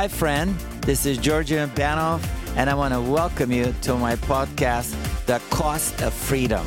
Hi, friend. This is Georgian Banov, and I want to welcome you to my podcast, The Cost of Freedom.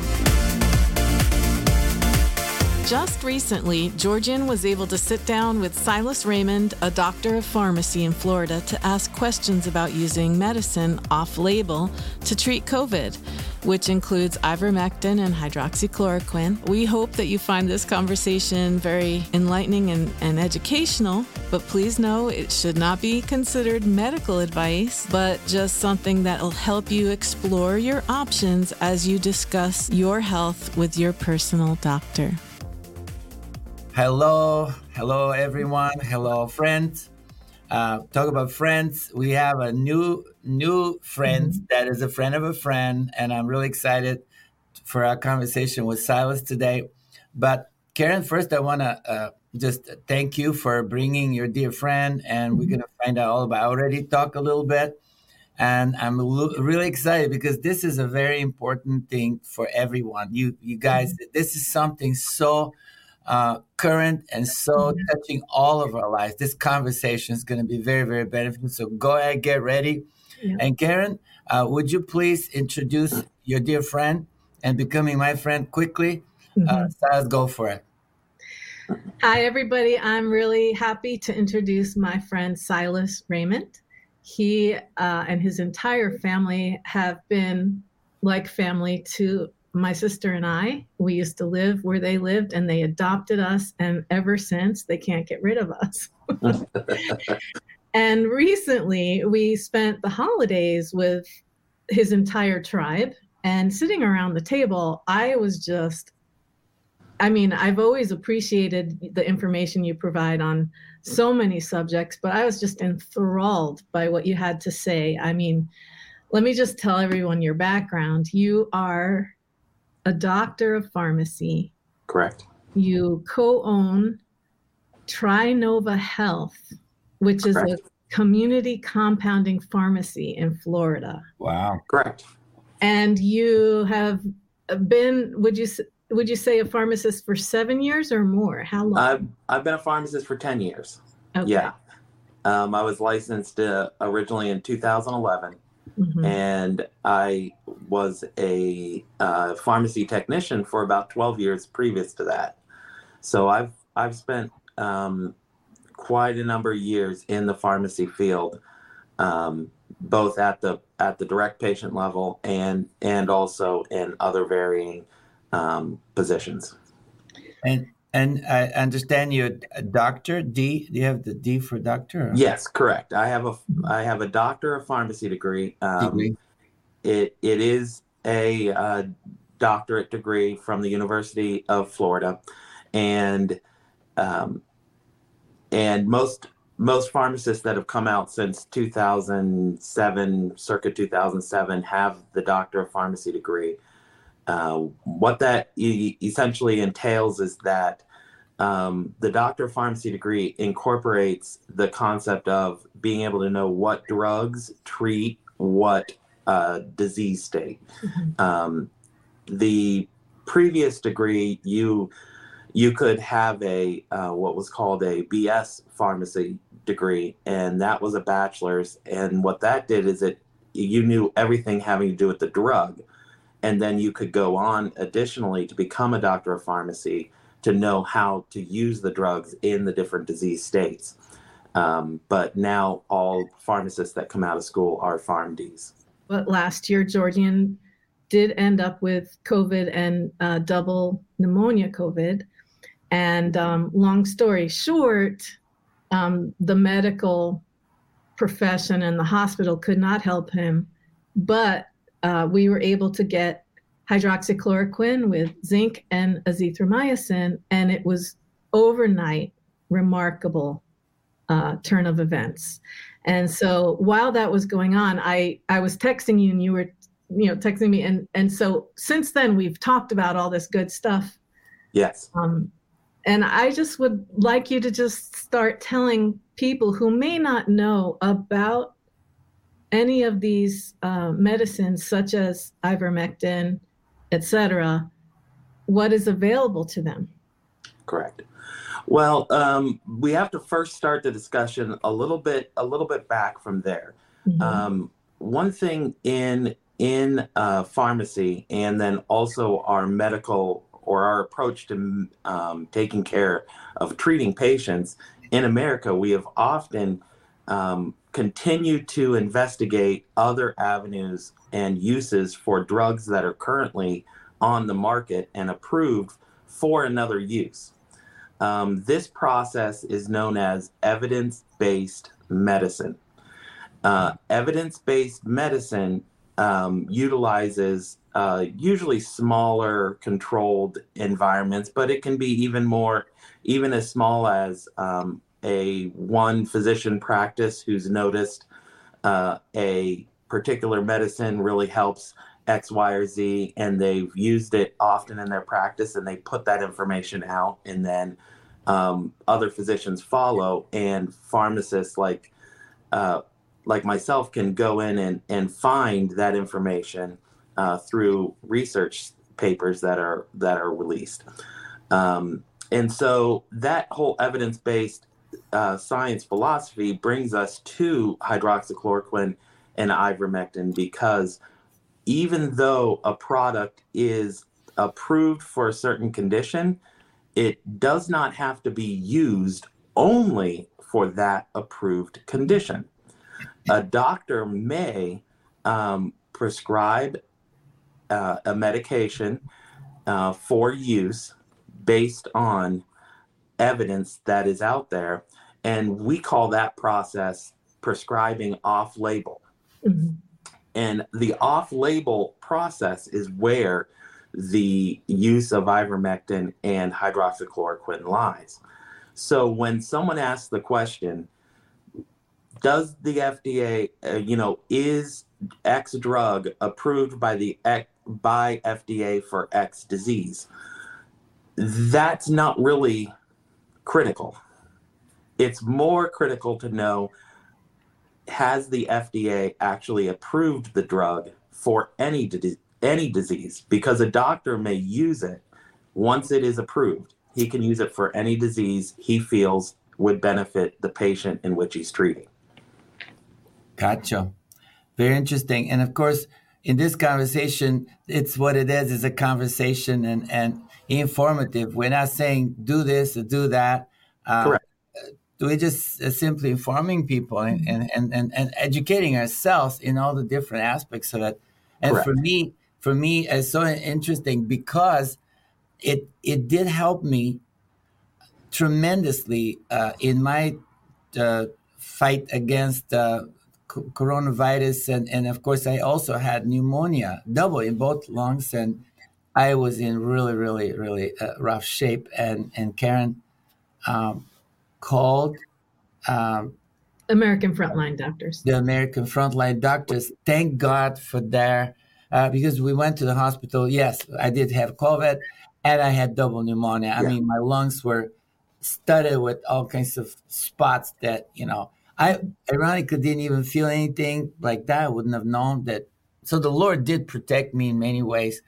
Just recently, Georgian was able to sit down with Silas Raymond, a doctor of pharmacy in Florida, to ask questions about using medicine off label to treat COVID, which includes ivermectin and hydroxychloroquine. We hope that you find this conversation very enlightening and, and educational, but please know it should not be considered medical advice, but just something that will help you explore your options as you discuss your health with your personal doctor. Hello, hello everyone. Hello friends. Uh, talk about friends. We have a new new friend mm-hmm. that is a friend of a friend, and I'm really excited for our conversation with Silas today. But Karen, first I want to uh, just thank you for bringing your dear friend, and we're mm-hmm. going to find out all about. I already talk a little bit, and I'm really excited because this is a very important thing for everyone. You you guys, mm-hmm. this is something so uh, current and so mm-hmm. touching all of our lives. This conversation is going to be very, very beneficial. So go ahead, get ready. Yeah. And Karen, uh, would you please introduce your dear friend and becoming my friend quickly? Uh, mm-hmm. Uh, go for it. Hi, everybody. I'm really happy to introduce my friend Silas Raymond. He uh, and his entire family have been like family to my sister and I, we used to live where they lived and they adopted us. And ever since, they can't get rid of us. and recently, we spent the holidays with his entire tribe. And sitting around the table, I was just, I mean, I've always appreciated the information you provide on so many subjects, but I was just enthralled by what you had to say. I mean, let me just tell everyone your background. You are a doctor of pharmacy. Correct. You co own Trinova Health, which Correct. is a community compounding pharmacy in Florida. Wow. Correct. And you have been, would you would you say a pharmacist for seven years or more? How long? I've, I've been a pharmacist for 10 years. Okay. Yeah. Um, I was licensed uh, originally in 2011. Mm-hmm. And I was a uh, pharmacy technician for about 12 years previous to that. So I've I've spent um, quite a number of years in the pharmacy field, um, both at the at the direct patient level and and also in other varying um, positions. And and I understand you're a doctor. D. Do you have the D for doctor? Yes, correct. I have a I have a doctor of pharmacy degree. Um, degree. It it is a uh, doctorate degree from the University of Florida, and um, and most most pharmacists that have come out since 2007, circa 2007, have the doctor of pharmacy degree. Uh, what that e- essentially entails is that um, the doctor of pharmacy degree incorporates the concept of being able to know what drugs treat what uh, disease state. Mm-hmm. Um, the previous degree, you you could have a uh, what was called a BS pharmacy degree, and that was a bachelor's. And what that did is it you knew everything having to do with the drug and then you could go on additionally to become a doctor of pharmacy to know how to use the drugs in the different disease states. Um, but now all pharmacists that come out of school are PharmDs. But last year, Georgian did end up with COVID and uh, double pneumonia COVID. And um, long story short, um, the medical profession and the hospital could not help him, but uh, we were able to get hydroxychloroquine with zinc and azithromycin, and it was overnight remarkable uh, turn of events. And so while that was going on, I I was texting you, and you were you know texting me, and and so since then we've talked about all this good stuff. Yes. Um, and I just would like you to just start telling people who may not know about any of these uh, medicines, such as ivermectin, etc., what is available to them? Correct. Well, um, we have to first start the discussion a little bit a little bit back from there. Mm-hmm. Um, one thing in in uh, pharmacy, and then also our medical or our approach to um, taking care of treating patients in America, we have often um, continued to investigate other avenues and uses for drugs that are currently on the market and approved for another use. Um, this process is known as evidence based medicine. Uh, evidence based medicine um, utilizes uh, usually smaller controlled environments, but it can be even more, even as small as um, a one physician practice who's noticed uh, a particular medicine really helps X, Y, or Z, and they've used it often in their practice, and they put that information out, and then um, other physicians follow, and pharmacists like uh, like myself can go in and, and find that information uh, through research papers that are that are released. Um, and so that whole evidence-based uh, science philosophy brings us to hydroxychloroquine and ivermectin because even though a product is approved for a certain condition, it does not have to be used only for that approved condition. A doctor may um, prescribe uh, a medication uh, for use based on evidence that is out there. And we call that process prescribing off label. Mm-hmm. And the off label process is where the use of ivermectin and hydroxychloroquine lies. So when someone asks the question, does the FDA, uh, you know, is X drug approved by the by FDA for X disease? That's not really critical. It's more critical to know has the FDA actually approved the drug for any di- any disease because a doctor may use it once it is approved. He can use it for any disease he feels would benefit the patient in which he's treating. Gotcha. Very interesting. And of course, in this conversation, it's what it is, is a conversation and, and informative. We're not saying do this or do that. Uh, Correct. We're just uh, simply informing people and, and, and, and, educating ourselves in all the different aspects of it. And Correct. for me, for me, it's so interesting because it it did help me tremendously uh, in my uh, fight against uh, coronavirus, and, and of course, I also had pneumonia, double in both lungs, and I was in really, really, really uh, rough shape. And and Karen um, called um, American Frontline Doctors. The American Frontline Doctors. Thank God for their uh, because we went to the hospital. Yes, I did have COVID, and I had double pneumonia. I mean, my lungs were studded with all kinds of spots that you know I ironically didn't even feel anything like that. I wouldn't have known that. So the Lord did protect me in many ways,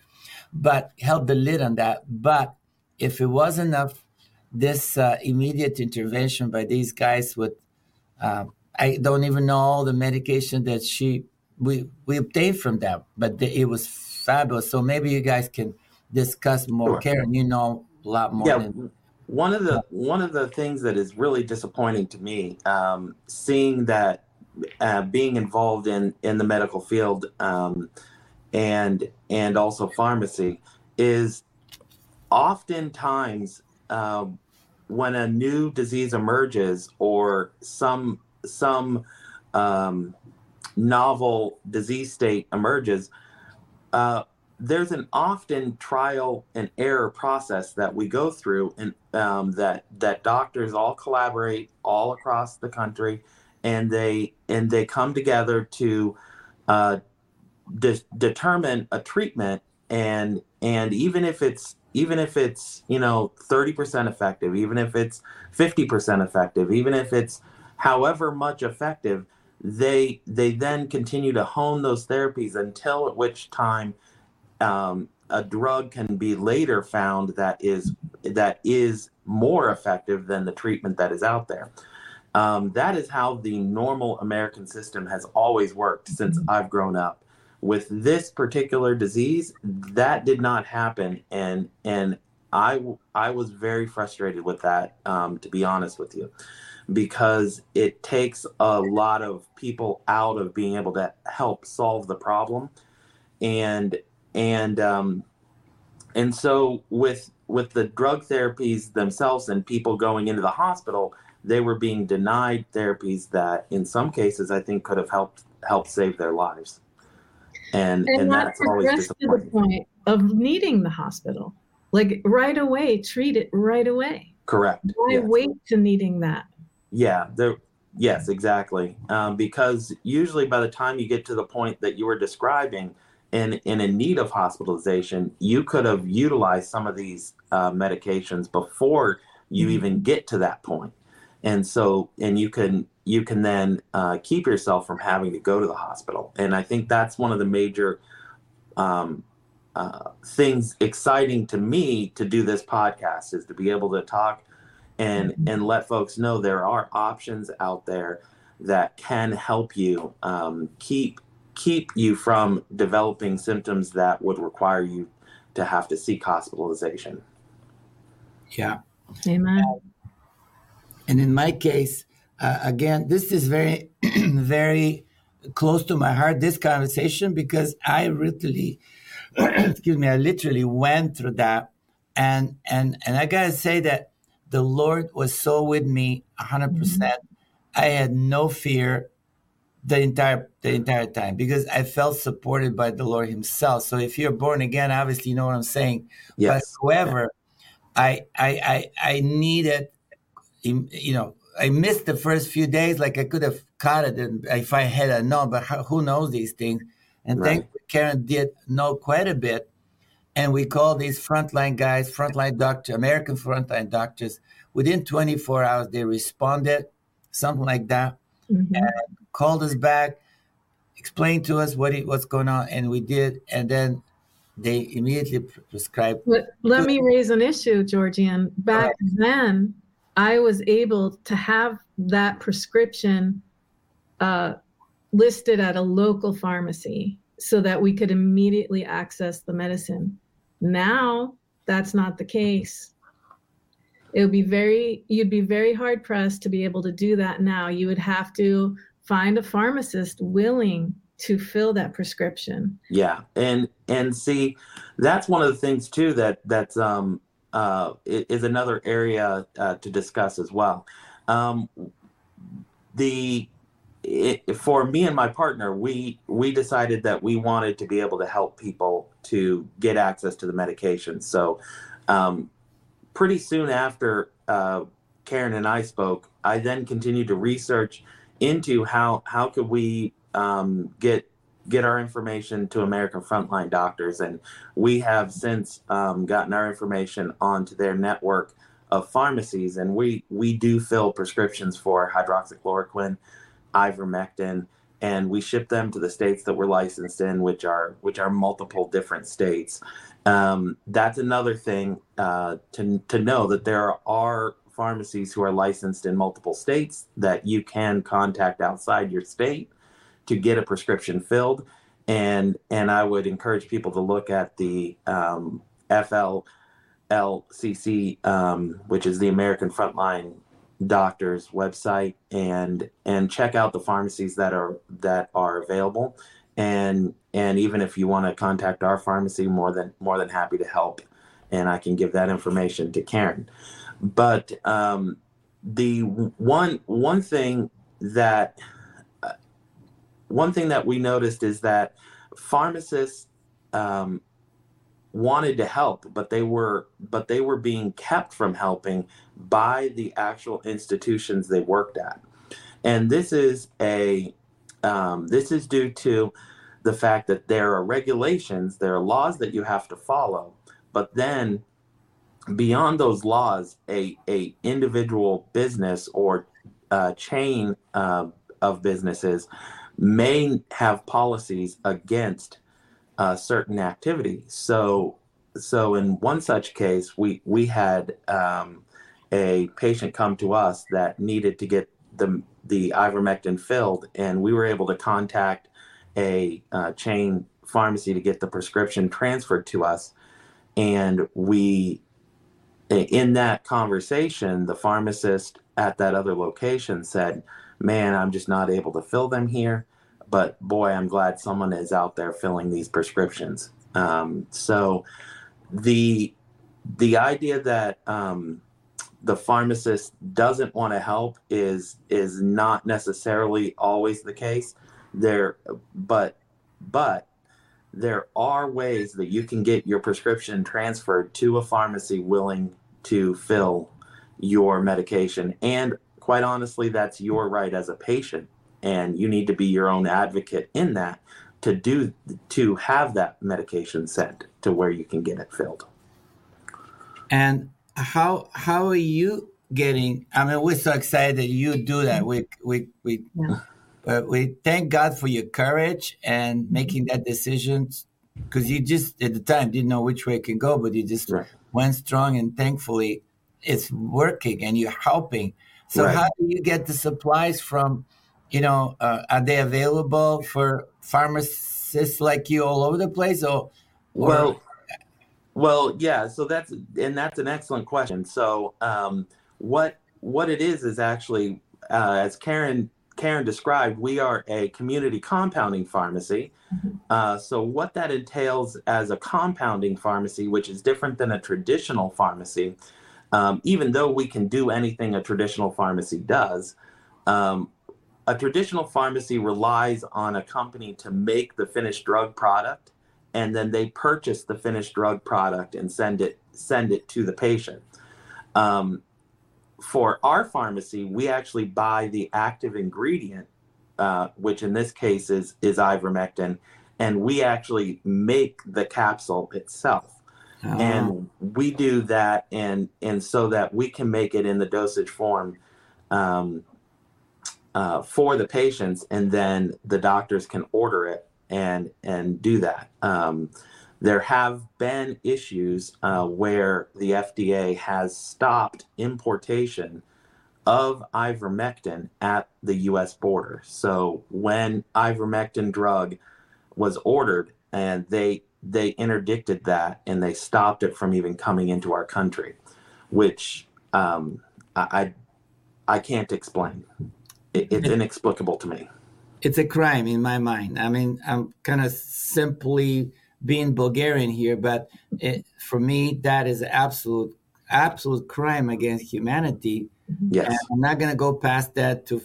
but held the lid on that. But if it wasn't enough, this uh, immediate intervention by these guys with, uh, I don't even know all the medication that she we we obtained from them, but the, it was fabulous. So maybe you guys can discuss more. Sure. Karen, you know a lot more. Yeah, than, one of the one of the things that is really disappointing to me, um, seeing that uh, being involved in in the medical field um, and and also pharmacy, is oftentimes uh, when a new disease emerges or some some um, novel disease state emerges. Uh, there's an often trial and error process that we go through and um, that that doctors all collaborate all across the country and they and they come together to uh, de- determine a treatment and and even if it's even if it's you know 30% effective even if it's 50% effective even if it's however much effective they they then continue to hone those therapies until at which time um, a drug can be later found that is that is more effective than the treatment that is out there. Um, that is how the normal American system has always worked since. I've grown up. With this particular disease, that did not happen, and and I I was very frustrated with that, um, to be honest with you, because it takes a lot of people out of being able to help solve the problem, and and um, and so with with the drug therapies themselves and people going into the hospital, they were being denied therapies that in some cases I think could have helped help save their lives. And and, and that's always to the point of needing the hospital. Like right away, treat it right away. Correct. Why yes. wait to needing that? Yeah, there yes, exactly. Um, because usually by the time you get to the point that you were describing, in in a need of hospitalization, you could have utilized some of these uh, medications before you mm-hmm. even get to that point and so and you can you can then uh, keep yourself from having to go to the hospital and i think that's one of the major um, uh, things exciting to me to do this podcast is to be able to talk and mm-hmm. and let folks know there are options out there that can help you um, keep keep you from developing symptoms that would require you to have to seek hospitalization. Yeah. Amen. And in my case, uh, again, this is very, very close to my heart, this conversation, because I literally, excuse me, I literally went through that. And, and, and I got to say that the Lord was so with me 100%. percent mm hmm I had no fear the entire the entire time because I felt supported by the Lord Himself. So if you're born again, obviously you know what I'm saying. Yes. But however, I I I I needed, you know, I missed the first few days. Like I could have caught it if I had a known, but who knows these things? And right. thank Karen did know quite a bit. And we called these frontline guys, frontline doctor, American frontline doctors. Within 24 hours, they responded, something like that. Mm-hmm. And called us back, explained to us what what's going on, and we did. And then they immediately prescribed. But let me raise an issue, Georgian. Back right. then, I was able to have that prescription uh, listed at a local pharmacy so that we could immediately access the medicine. Now, that's not the case. It would be very, you'd be very hard pressed to be able to do that now. You would have to find a pharmacist willing to fill that prescription. Yeah, and and see, that's one of the things too that that's um uh is another area uh, to discuss as well. Um, the it, for me and my partner, we we decided that we wanted to be able to help people to get access to the medication. So, um, pretty soon after uh, Karen and I spoke, I then continued to research into how how could we um, get get our information to American Frontline Doctors, and we have since um, gotten our information onto their network of pharmacies, and we we do fill prescriptions for hydroxychloroquine, ivermectin, and we ship them to the states that we're licensed in, which are which are multiple different states. Um, that's another thing uh, to to know that there are pharmacies who are licensed in multiple states that you can contact outside your state to get a prescription filled. And and I would encourage people to look at the um, FLCCC, um, which is the American Frontline Doctors website, and and check out the pharmacies that are that are available. And and even if you want to contact our pharmacy, more than more than happy to help, and I can give that information to Karen. But um, the one one thing that one thing that we noticed is that pharmacists um, wanted to help, but they were but they were being kept from helping by the actual institutions they worked at, and this is a um, this is due to the fact that there are regulations, there are laws that you have to follow, but then beyond those laws, a, a individual business or uh, chain uh, of businesses may have policies against uh, certain activities. So, so in one such case, we we had um, a patient come to us that needed to get the the ivermectin filled, and we were able to contact a uh, chain pharmacy to get the prescription transferred to us, and we in that conversation, the pharmacist at that other location said, Man, I'm just not able to fill them here. But boy, I'm glad someone is out there filling these prescriptions. Um, so the the idea that um, the pharmacist doesn't want to help is is not necessarily always the case. There, but but there are ways that you can get your prescription transferred to a pharmacy willing to fill your medication. And quite honestly, that's your right as a patient. And you need to be your own advocate in that to do to have that medication sent to where you can get it filled. And how how are you getting? I mean, we're so excited that you do that. We we we yeah. uh, we thank God for your courage and making that decision because you just at the time didn't know which way it can go, but you just right. went strong and thankfully it's working and you're helping. So right. how do you get the supplies from? You know, uh, are they available for pharmacists like you all over the place, or, or well? Well, yeah. So that's and that's an excellent question. So um, what what it is is actually uh, as Karen Karen described, we are a community compounding pharmacy. Mm-hmm. Uh, so, what that entails as a compounding pharmacy, which is different than a traditional pharmacy, um, even though we can do anything a traditional pharmacy does, um, a traditional pharmacy relies on a company to make the finished drug product, and then they purchase the finished drug product and send it send it to the patient. Um, for our pharmacy, we actually buy the active ingredient, uh, which in this case is is ivermectin, and we actually make the capsule itself. Oh. And we do that, and and so that we can make it in the dosage form um, uh, for the patients, and then the doctors can order it and and do that. Um, there have been issues uh, where the FDA has stopped importation of ivermectin at the US border. So when ivermectin drug was ordered and they they interdicted that and they stopped it from even coming into our country, which um, I, I, can't explain. It, it's inexplicable to me. It's a crime in my mind. I mean, I'm kind of simply being Bulgarian here, but it, for me, that is absolute absolute crime against humanity. Yes, and I'm not gonna go past that to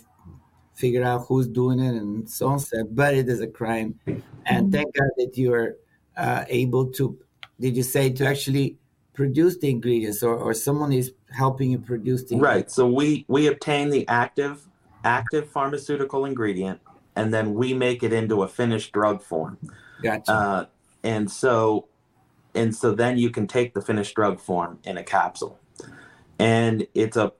figure out who's doing it and so on. But it is a crime, and thank God that you are uh, able to. Did you say to actually produce the ingredients, or, or someone is helping you produce the? Right. So we we obtain the active active pharmaceutical ingredient, and then we make it into a finished drug form. Gotcha. Uh, and so and so then you can take the finished drug form in a capsule and it's a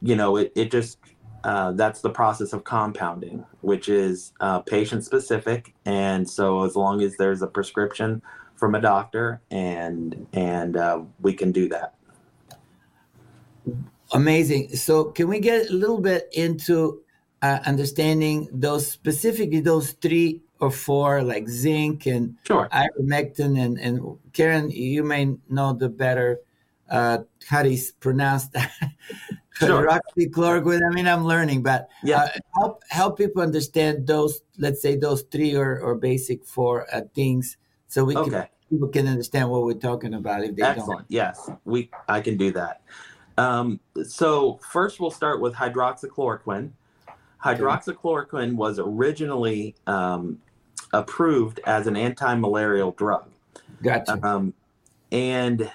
you know it, it just uh, that's the process of compounding which is uh, patient specific. And so as long as there's a prescription from a doctor and and uh, we can do that. Amazing. So can we get a little bit into uh, understanding those specifically those three or four like zinc and sure. ivermectin and, and Karen, you may know the better uh, how to pronounce that. sure. hydroxychloroquine. I mean, I'm learning, but yeah. Uh, help help people understand those. Let's say those three or, or basic four uh, things, so we okay. can people can understand what we're talking about. If they excellent, don't. yes, we I can do that. Um, so first, we'll start with hydroxychloroquine. Hydroxychloroquine was originally um, approved as an anti-malarial drug. Gotcha. Um, and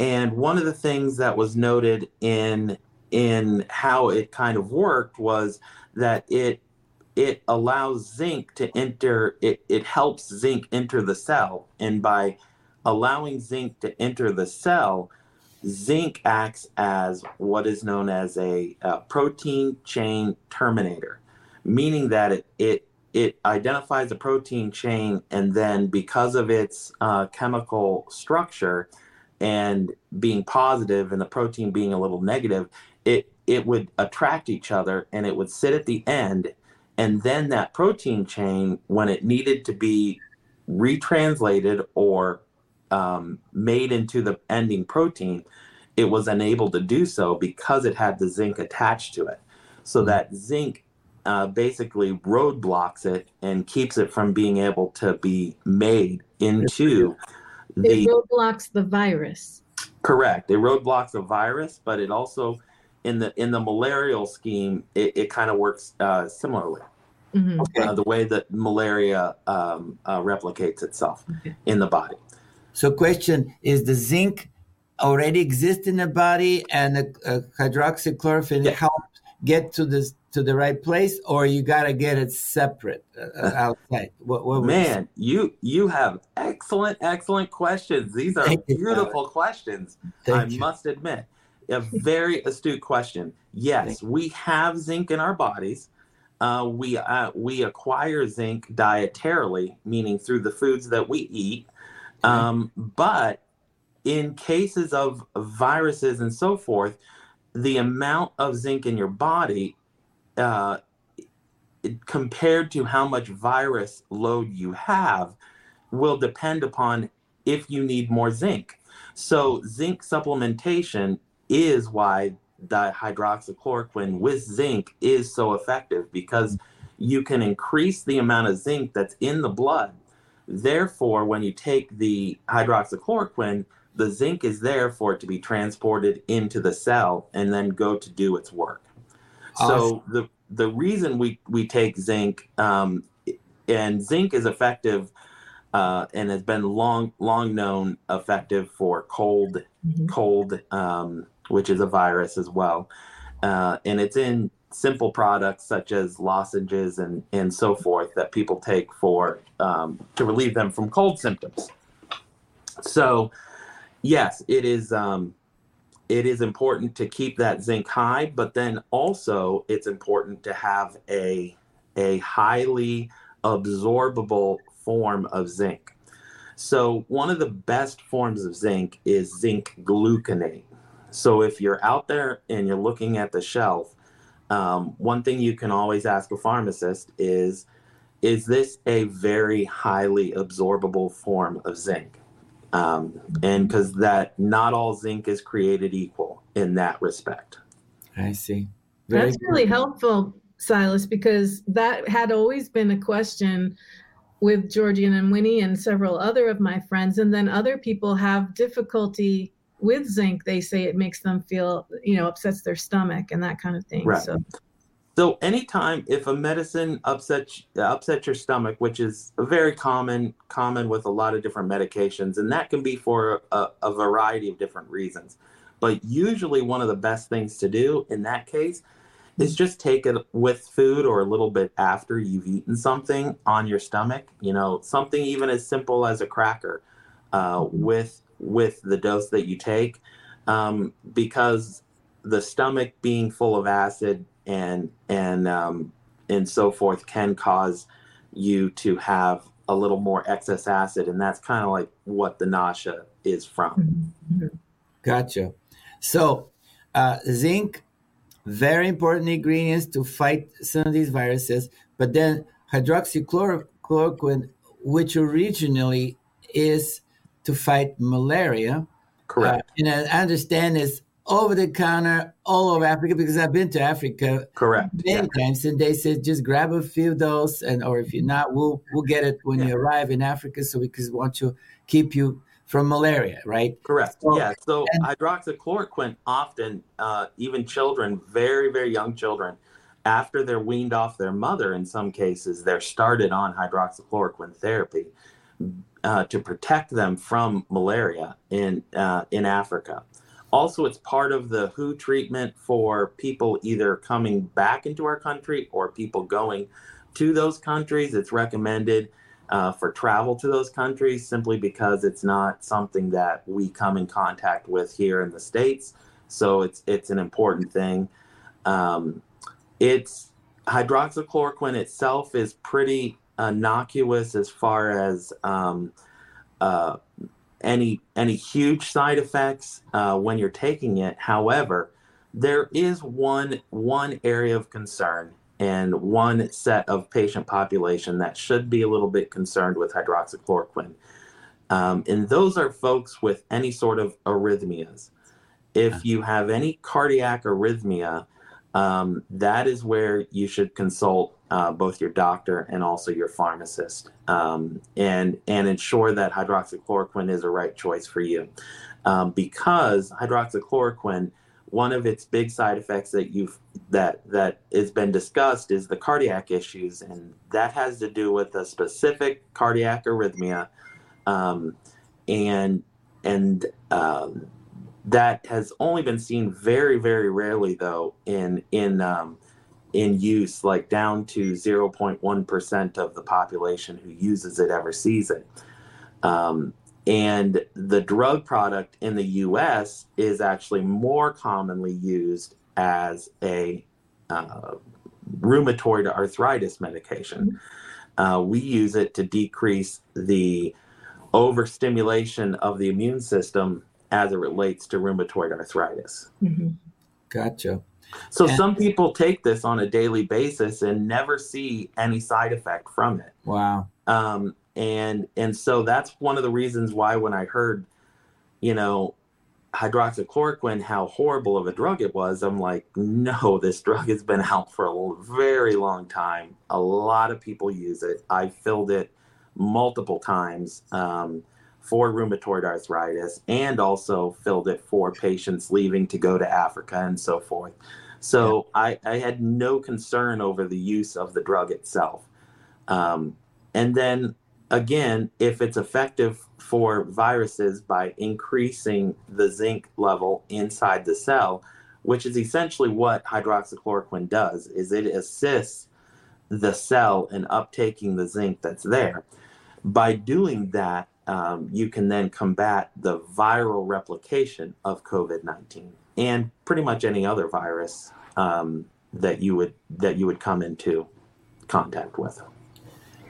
and one of the things that was noted in in how it kind of worked was that it it allows zinc to enter it it helps zinc enter the cell. And by allowing zinc to enter the cell zinc acts as what is known as a, a protein chain terminator meaning that it, it it identifies a protein chain and then because of its uh, chemical structure and being positive and the protein being a little negative, it it would attract each other and it would sit at the end. And then that protein chain when it needed to be retranslated or um, made into the ending protein it was unable to do so because it had the zinc attached to it. So that zinc uh, basically roadblocks it and keeps it from being able to be made into the it roadblocks the virus correct it roadblocks the virus but it also in the in the malarial scheme it, it kind of works uh, similarly mm-hmm. okay. uh, the way that malaria um, uh, replicates itself okay. in the body so question is the zinc already exist in the body and the uh, hydroxychloroquine yeah. help get to this to the right place or you got to get it separate uh, uh outside? What, what man you you have excellent excellent questions. These are Thank beautiful you, questions Thank i you. must admit. A very astute question. Yes we have zinc in our bodies. Uh, we uh, we acquire zinc dietarily meaning through the foods that we eat. Um, but in cases of viruses and so forth the amount of zinc in your body uh, compared to how much virus load you have will depend upon if you need more zinc. So, zinc supplementation is why the hydroxychloroquine with zinc is so effective because you can increase the amount of zinc that's in the blood. Therefore, when you take the hydroxychloroquine, the zinc is there for it to be transported into the cell and then go to do its work. So the the reason we we take zinc um, and zinc is effective uh, and has been long long known effective for cold mm-hmm. cold um, which is a virus as well, uh, and it's in simple products such as lozenges and and so forth that people take for um, to relieve them from cold symptoms. So yes, it is. Um, it is important to keep that zinc high, but then also it's important to have a a highly absorbable form of zinc. So one of the best forms of zinc is zinc gluconate. So if you're out there and you're looking at the shelf, um, one thing you can always ask a pharmacist is, is this a very highly absorbable form of zinc? Um, and because that not all zinc is created equal in that respect. I see. Very That's really helpful, Silas, because that had always been a question with Georgian and Winnie and several other of my friends. And then other people have difficulty with zinc. They say it makes them feel, you know, upsets their stomach and that kind of thing. Right. So so anytime if a medicine upsets upsets your stomach, which is very common common with a lot of different medications, and that can be for a, a variety of different reasons. But usually, one of the best things to do in that case is just take it with food or a little bit after you've eaten something on your stomach. You know, something even as simple as a cracker uh, with with the dose that you take, um, because the stomach being full of acid and and um, and so forth can cause you to have a little more excess acid, and that's kind of like what the nausea is from. Mm-hmm. Gotcha. So, uh, zinc, very important ingredients to fight some of these viruses. But then hydroxychloroquine, which originally is to fight malaria. Correct. Uh, and I understand is over the counter all over Africa because I've been to Africa correct many yeah. times and they said just grab a few of those and or if you're not we'll we'll get it when yeah. you arrive in Africa so we want to keep you from malaria right correct so, yeah so and, hydroxychloroquine often uh, even children very very young children after they're weaned off their mother in some cases they're started on hydroxychloroquine therapy uh, to protect them from malaria in uh, in Africa also, it's part of the WHO treatment for people either coming back into our country or people going to those countries. It's recommended uh, for travel to those countries simply because it's not something that we come in contact with here in the states. So it's it's an important thing. Um, it's hydroxychloroquine itself is pretty innocuous as far as um, uh, any any huge side effects uh, when you're taking it. However, there is one one area of concern and one set of patient population that should be a little bit concerned with hydroxychloroquine. Um, and those are folks with any sort of arrhythmias. If you have any cardiac arrhythmia, um, that is where you should consult uh, both your doctor and also your pharmacist um, and and ensure that hydroxychloroquine is a right choice for you. Um, because hydroxychloroquine one of its big side effects that you've that that has been discussed is the cardiac issues and that has to do with a specific cardiac arrhythmia um, and and um, that has only been seen very very rarely though in in um, in use like down to 0.1% of the population who uses it ever sees it um, and the drug product in the US is actually more commonly used as a uh, rheumatoid arthritis medication. Uh, we use it to decrease the overstimulation of the immune system as it relates to rheumatoid arthritis. Mm-hmm. Gotcha. So some people take this on a daily basis and never see any side effect from it. Wow. Um, and and so that's one of the reasons why when I heard, you know, hydroxychloroquine, how horrible of a drug it was, I'm like, no, this drug has been out for a very long time. A lot of people use it. I filled it multiple times. Um, for rheumatoid arthritis and also filled it for patients leaving to go to Africa and so forth. So yeah. I, I, had no concern over the use of the drug itself. Um, and then again, if it's effective for viruses by increasing the zinc level inside the cell, which is essentially what hydroxychloroquine does, is it assists the cell in uptaking the zinc that's there. By doing that, um, you can then combat the viral replication of COVID nineteen and pretty much any other virus um, that you would that you would come into contact with.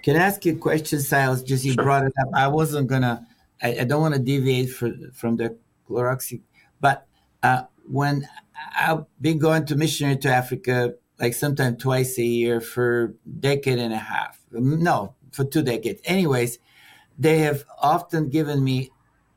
Can I ask you a question, Silas? Just you sure. brought it up. I wasn't gonna. I, I don't want to deviate for, from the chloroxy, but uh, when I've been going to missionary to Africa, like sometimes twice a year for decade and a half. No, for two decades. Anyways, they have often given me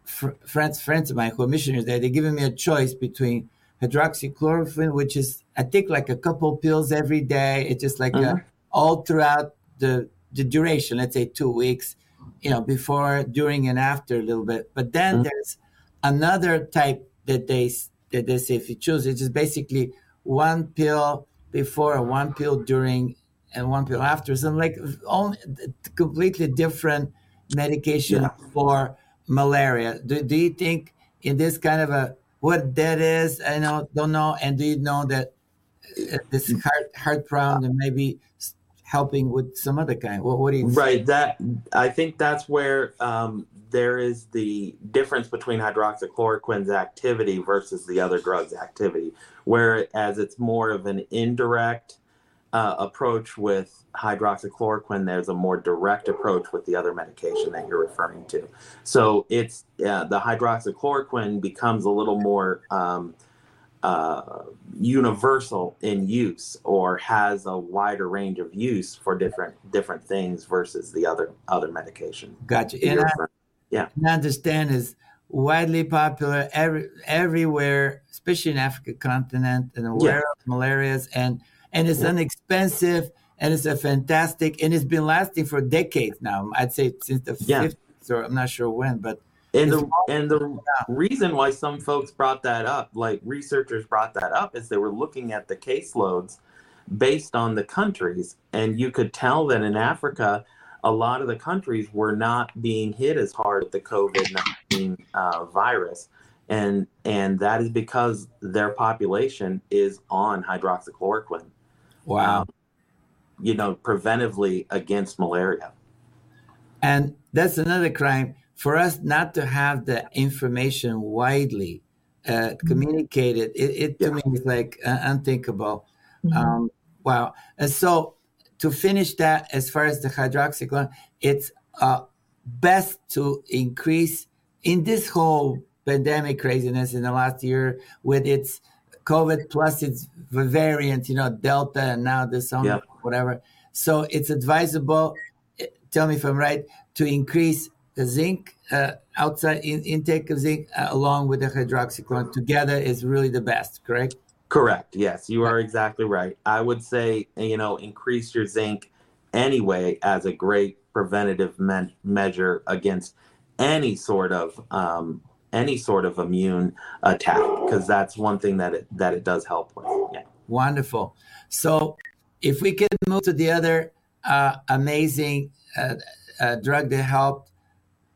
fr- friends friends of mine who are missionaries there. They've given me a choice between hydroxychloroquine, which is I take like a couple pills every day. It's just like mm-hmm. a, all throughout the the duration. Let's say two weeks, you know, before, during, and after a little bit. But then mm-hmm. there's another type that they that they say if you choose, it's just basically one pill before one pill during and one pill after. So like only completely different medication yeah. for malaria. Do, do you think in this kind of a what that is? I know don't know. And do you know that uh, this heart heart problem and maybe helping with some other kind? What, what do you right? That I think that's where um, there is the difference between hydroxychloroquine's activity versus the other drugs' activity. Whereas it's more of an indirect uh, approach with hydroxychloroquine, there's a more direct approach with the other medication that you're referring to. So it's uh, the hydroxychloroquine becomes a little more um, uh, universal in use or has a wider range of use for different different things versus the other other medication. Gotcha. And I, yeah, and I understand is widely popular every, everywhere, especially in Africa continent and aware yeah. of malarias and and it's inexpensive and it's a fantastic and it's been lasting for decades now. I'd say since the yeah. 50s or I'm not sure when, but and the and the reason why some folks brought that up, like researchers brought that up, is they were looking at the caseloads based on the countries, and you could tell that in Africa, a lot of the countries were not being hit as hard with the COVID nineteen uh, virus and and that is because their population is on hydroxychloroquine. Wow. Um, you know, preventively against malaria. And that's another crime for us not to have the information widely uh, mm-hmm. communicated. It, it to me is like uh, unthinkable. Mm-hmm. Um, wow. And so to finish that, as far as the hydroxychloroquine, it's uh, best to increase in this whole pandemic craziness in the last year with its COVID plus its variant, you know, Delta, and now this some yep. whatever. So it's advisable. Eh, tell me if I'm right to increase the zinc uh, outside in, intake of zinc uh, along with the hydroxychloroquine together is really the best. Correct. Correct. Yes, you are exactly right. I would say you know increase your zinc anyway as a great preventative me- measure against any sort of um, any sort of immune attack because that's one thing that it that it does help with. Yeah. Wonderful. So if we can move to the other uh, amazing uh, uh, drug that helped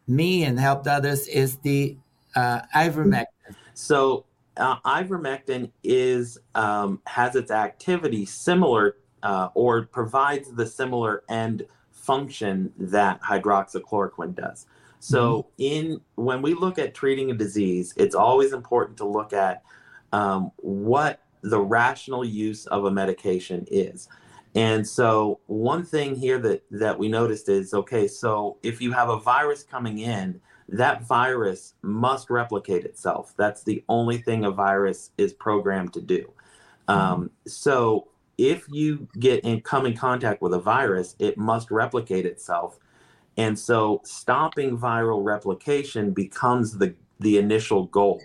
me and helped others is the uh, ivermectin. So uh, ivermectin is um, has its activity similar uh, or provides the similar end function that hydroxychloroquine does. So mm-hmm. in when we look at treating a disease, it's always important to look at um, what the rational use of a medication is. And so one thing here that that we noticed is okay, so if you have a virus coming in, that virus must replicate itself. That's the only thing a virus is programmed to do. Mm-hmm. Um, so if you get in come in contact with a virus, it must replicate itself and so stopping viral replication becomes the, the initial goal.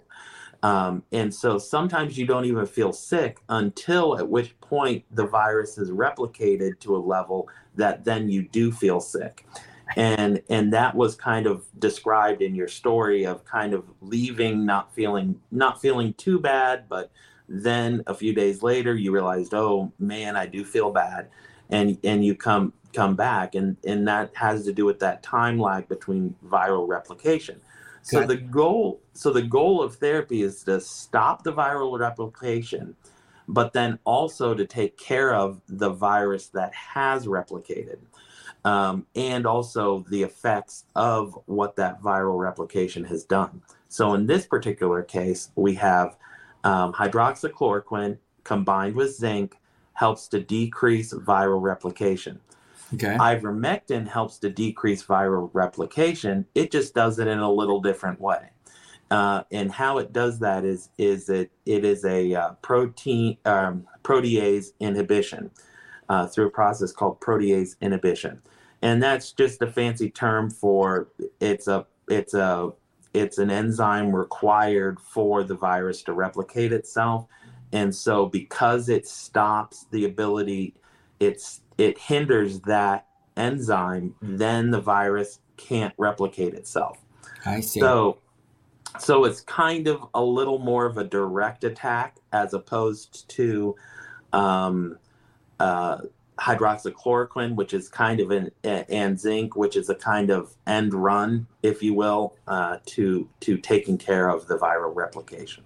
Um, and so sometimes you don't even feel sick until at which point the virus is replicated to a level that then you do feel sick. And and that was kind of described in your story of kind of leaving, not feeling not feeling too bad, but then a few days later you realized, oh man, I do feel bad. And and you come come back and and that has to do with that time lag between viral replication. So the goal so the goal of therapy is to stop the viral replication but then also to take care of the virus that has replicated um, and also the effects of what that viral replication has done. So in this particular case we have um, hydroxychloroquine combined with zinc helps to decrease viral replication Okay. Ivermectin helps to decrease viral replication. It just does it in a little different way. Uh, and how it does that is is it it is a uh, protein um, protease inhibition uh, through a process called protease inhibition, and that's just a fancy term for it's a it's a it's an enzyme required for the virus to replicate itself, and so because it stops the ability, it's it hinders that enzyme, then the virus can't replicate itself. I see. So, so it's kind of a little more of a direct attack as opposed to um, uh, hydroxychloroquine, which is kind of an and zinc, which is a kind of end run, if you will, uh, to to taking care of the viral replication.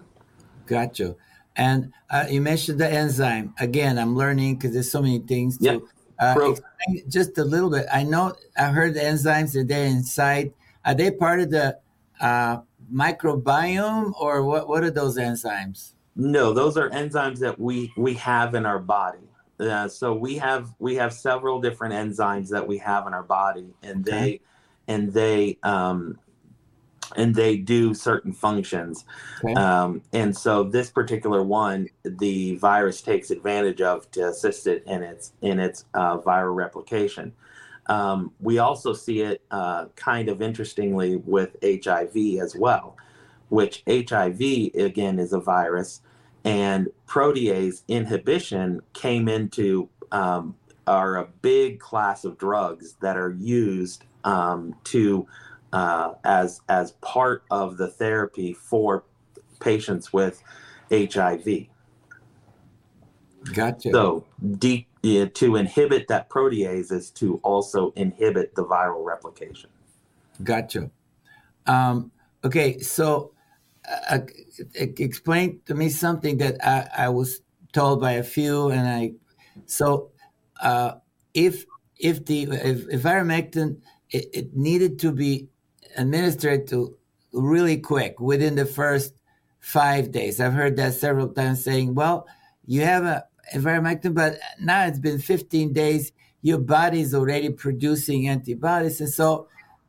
Gotcha. And uh, you mentioned the enzyme again. I'm learning because there's so many things to yep. Uh, just a little bit. I know I heard the enzymes that they're inside. Are they part of the uh, microbiome, or what? What are those enzymes? No, those are enzymes that we we have in our body. Uh, so we have we have several different enzymes that we have in our body, and okay. they and they um, and they do certain functions. Okay. Um, and so this particular one, the virus takes advantage of to assist it in its in its uh, viral replication. Um, we also see it uh, kind of interestingly with HIV as well, which HIV again is a virus, and protease inhibition came into um, are a big class of drugs that are used um, to uh, as as part of the therapy for patients with HIV. Gotcha. So, de- yeah, to inhibit that protease is to also inhibit the viral replication. Gotcha. Um, okay, so uh, explain to me something that I, I, was told by a few, and I so uh, if if the if, if ivermectin it, it needed to be administered to really quick within the first five days. I've heard that several times saying, well, you have a ivermectin, but now it's been 15 days. Your body is already producing antibodies. And so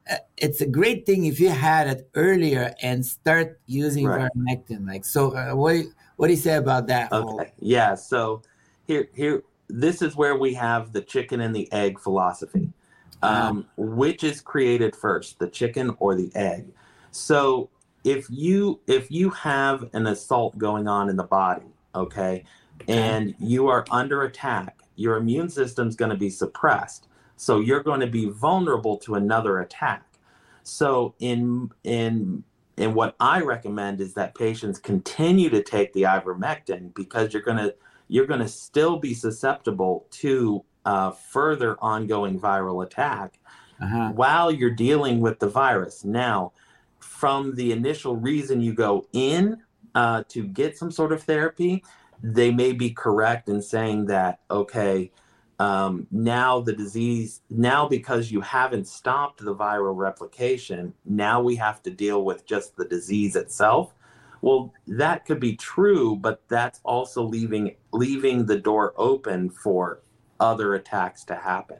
uh, it's a great thing if you had it earlier and start using right. Like, so uh, what what do you say about that? Okay, whole? yeah. So here here this is where we have the chicken and the egg philosophy. Um, which is created first, the chicken or the egg? So if you if you have an assault going on in the body, okay, and you are under attack, your immune system's going to be suppressed. So you're going to be vulnerable to another attack. So in in and what I recommend is that patients continue to take the ivermectin because you're going to you're going to still be susceptible to uh, further ongoing viral attack uh-huh. while you're dealing with the virus. Now, from the initial reason you go in uh, to get some sort of therapy, they may be correct in saying that, okay, um, now the disease, now because you haven't stopped the viral replication, now we have to deal with just the disease itself. Well, that could be true, but that's also leaving leaving the door open for other attacks to happen.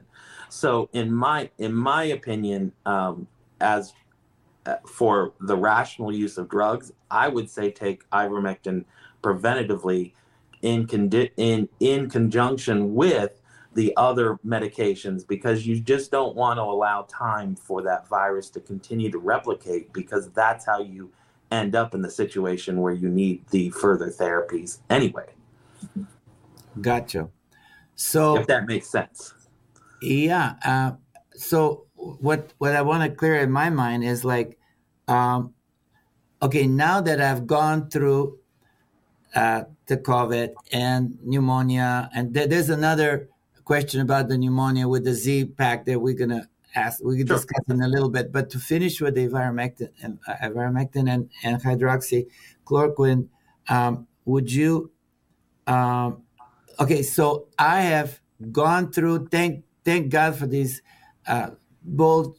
So, in my in my opinion, um, as uh, for the rational use of drugs, I would say take ivermectin preventatively in condi- in in conjunction with the other medications because you just don't want to allow time for that virus to continue to replicate because that's how you end up in the situation where you need the further therapies anyway. Gotcha. So if that makes sense. Yeah. Uh, so what what I want to clear in my mind is like, um, okay, now that I've gone through uh, the COVID and pneumonia, and th- there's another question about the pneumonia with the Z pack that we're gonna ask. We can sure. discuss in a little bit. But to finish with the ivermectin, and, uh, ivermectin and, and hydroxychloroquine, um, would you? Um, okay, so I have gone through. Thank thank God for these uh, bold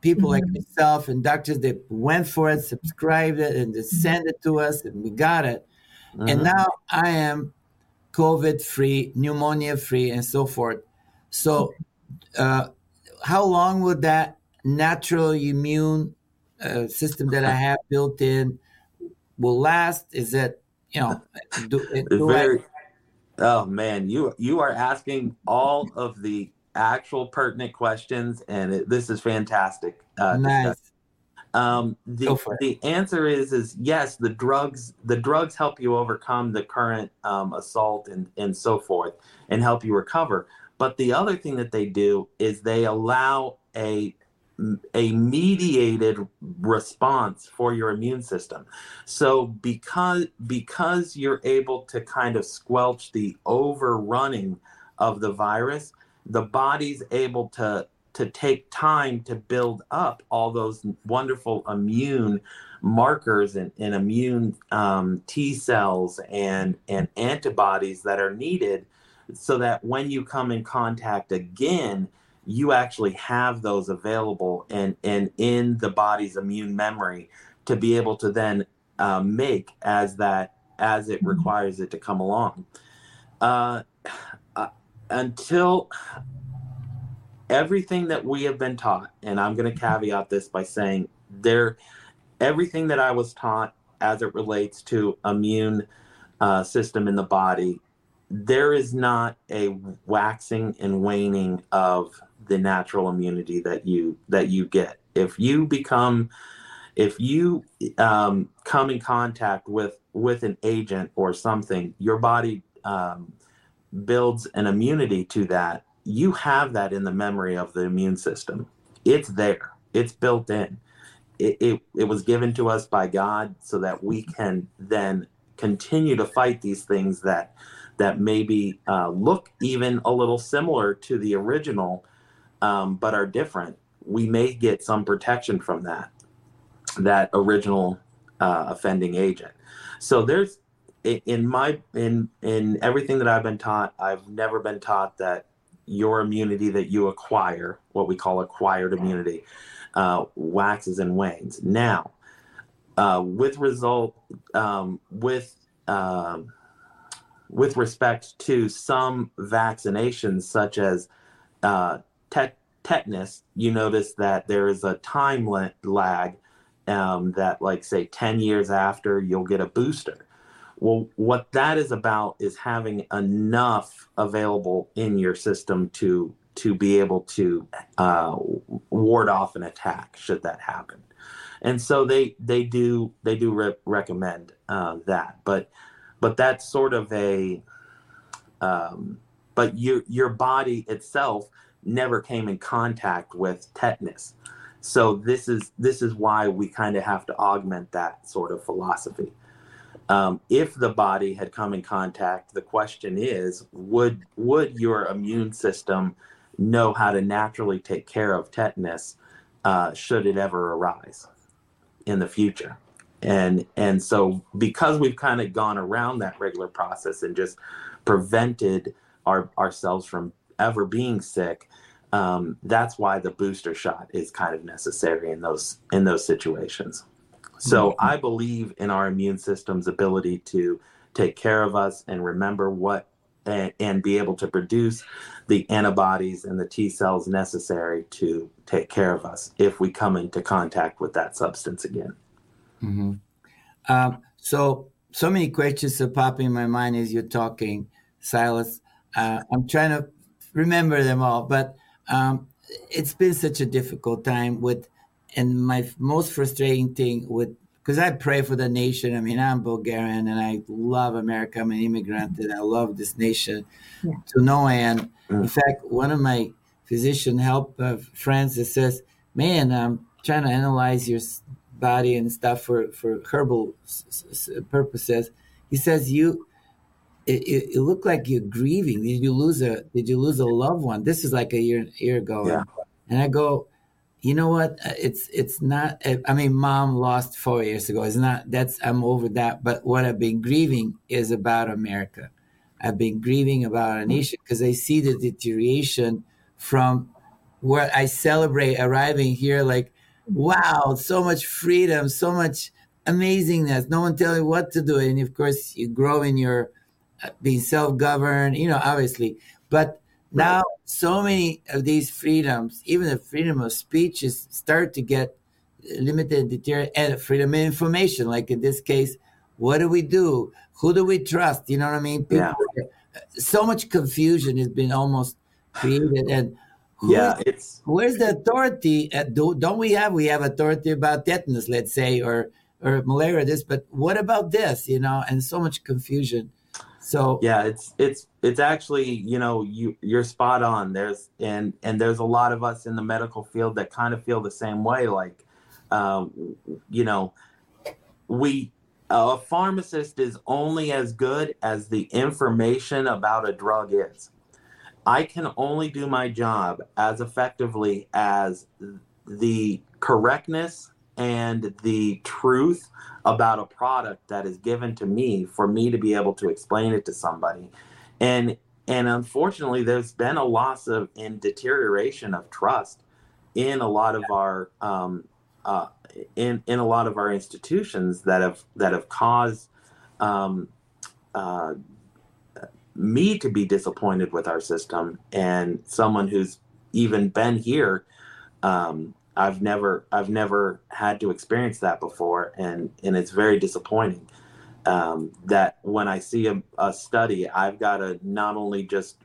people mm-hmm. like myself and doctors that went for it, subscribed it, and they mm-hmm. sent it to us, and we got it. And now I am COVID free, pneumonia free, and so forth. So, uh, how long would that natural immune uh, system that I have built in will last? Is it you know? Do, do Very, I, Oh man, you you are asking all of the actual pertinent questions, and it, this is fantastic. Uh, nice. Um, the the answer is is yes. The drugs the drugs help you overcome the current um, assault and and so forth, and help you recover. But the other thing that they do is they allow a a mediated response for your immune system. So because because you're able to kind of squelch the overrunning of the virus, the body's able to to take time to build up all those wonderful immune markers and, and immune um, T cells and and antibodies that are needed so that when you come in contact again you actually have those available and, and in the body's immune memory to be able to then uh, make as that as it mm-hmm. requires it to come along. Uh, uh, until everything that we have been taught, and I'm going to caveat this by saying there, everything that I was taught as it relates to immune uh, system in the body, there is not a waxing and waning of the natural immunity that you that you get. If you become if you um, come in contact with with an agent or something your body um, builds an immunity to that. You have that in the memory of the immune system. It's there. It's built in. It, it, it was given to us by god so that we can then continue to fight these things that that maybe uh, look even a little similar to the original um, but are different, we may get some protection from that that original uh, offending agent. So there's in my in in everything that I've been taught, I've never been taught that your immunity that you acquire, what we call acquired immunity, uh, waxes and wanes. Now, uh, with result um, with um, with respect to some vaccinations, such as uh, tet- tetanus, you notice that there is a time lag um, that, like, say, 10 years after, you'll get a booster. Well, what that is about is having enough available in your system to to be able to uh, ward off an attack should that happen. And so they they do they do re- recommend uh, that, but but that's sort of a um, but your your body itself never came in contact with tetanus. So this is this is why we kind of have to augment that sort of philosophy. Um, if the body had come in contact, the question is, would would your immune system know how to naturally take care of tetanus uh, should it ever arise in the future? And and so because we've kind of gone around that regular process and just prevented our ourselves from ever being sick, um, that's why the booster shot is kind of necessary in those in those situations. So mm-hmm. I believe in our immune system's ability to take care of us and remember what and, and, be able to produce the antibodies and the T cells necessary to take care of us if we come into contact with that substance again. Mm-hmm. Um, so, so many questions are popping in my mind as you're talking, Silas. Uh, I'm trying to remember them all, but um, it's been such a difficult time with and my most frustrating thing with because I pray for the nation. I mean, I'm Bulgarian and I love America. I'm an immigrant and I love this nation yeah. to no end. Mm. In fact, one of my physician help uh, friends that says, "Man, I'm trying to analyze your body and stuff for for herbal s- s- purposes." He says, "You." It, it, it, looked like you're grieving. Did you lose a Did you lose a loved one? This is like a year year ago, yeah. and I go, you know what uh, it's it's not uh, i mean mom lost four years ago it's not that's i'm over that but what i've been grieving is about america i've been grieving about our nation because i see the deterioration from where i celebrate arriving here like wow so much freedom so much amazingness no one telling you what to do and of course you grow in your uh, being self-governed you know obviously but now, so many of these freedoms, even the freedom of speech, is start to get limited, deteriorate, and freedom of information. Like in this case, what do we do? Who do we trust? You know what I mean? People, yeah. So much confusion has been almost created, and yeah, it's where's the authority? Uh, do, don't we have we have authority about tetanus, let's say, or or malaria? This, but what about this? You know, and so much confusion. So yeah, it's it's it's actually you know you you're spot on. There's and and there's a lot of us in the medical field that kind of feel the same way. Like, um, you know, we a pharmacist is only as good as the information about a drug is. I can only do my job as effectively as the correctness and the truth about a product that is given to me for me to be able to explain it to somebody. And and unfortunately there's been a loss of and deterioration of trust in a lot of our um, uh, in in a lot of our institutions that have that have caused um, uh, me to be disappointed with our system and someone who's even been here um, I've never I've never had to experience that before, and and it's very disappointing. Um, that when I see a, a study, I've got to not only just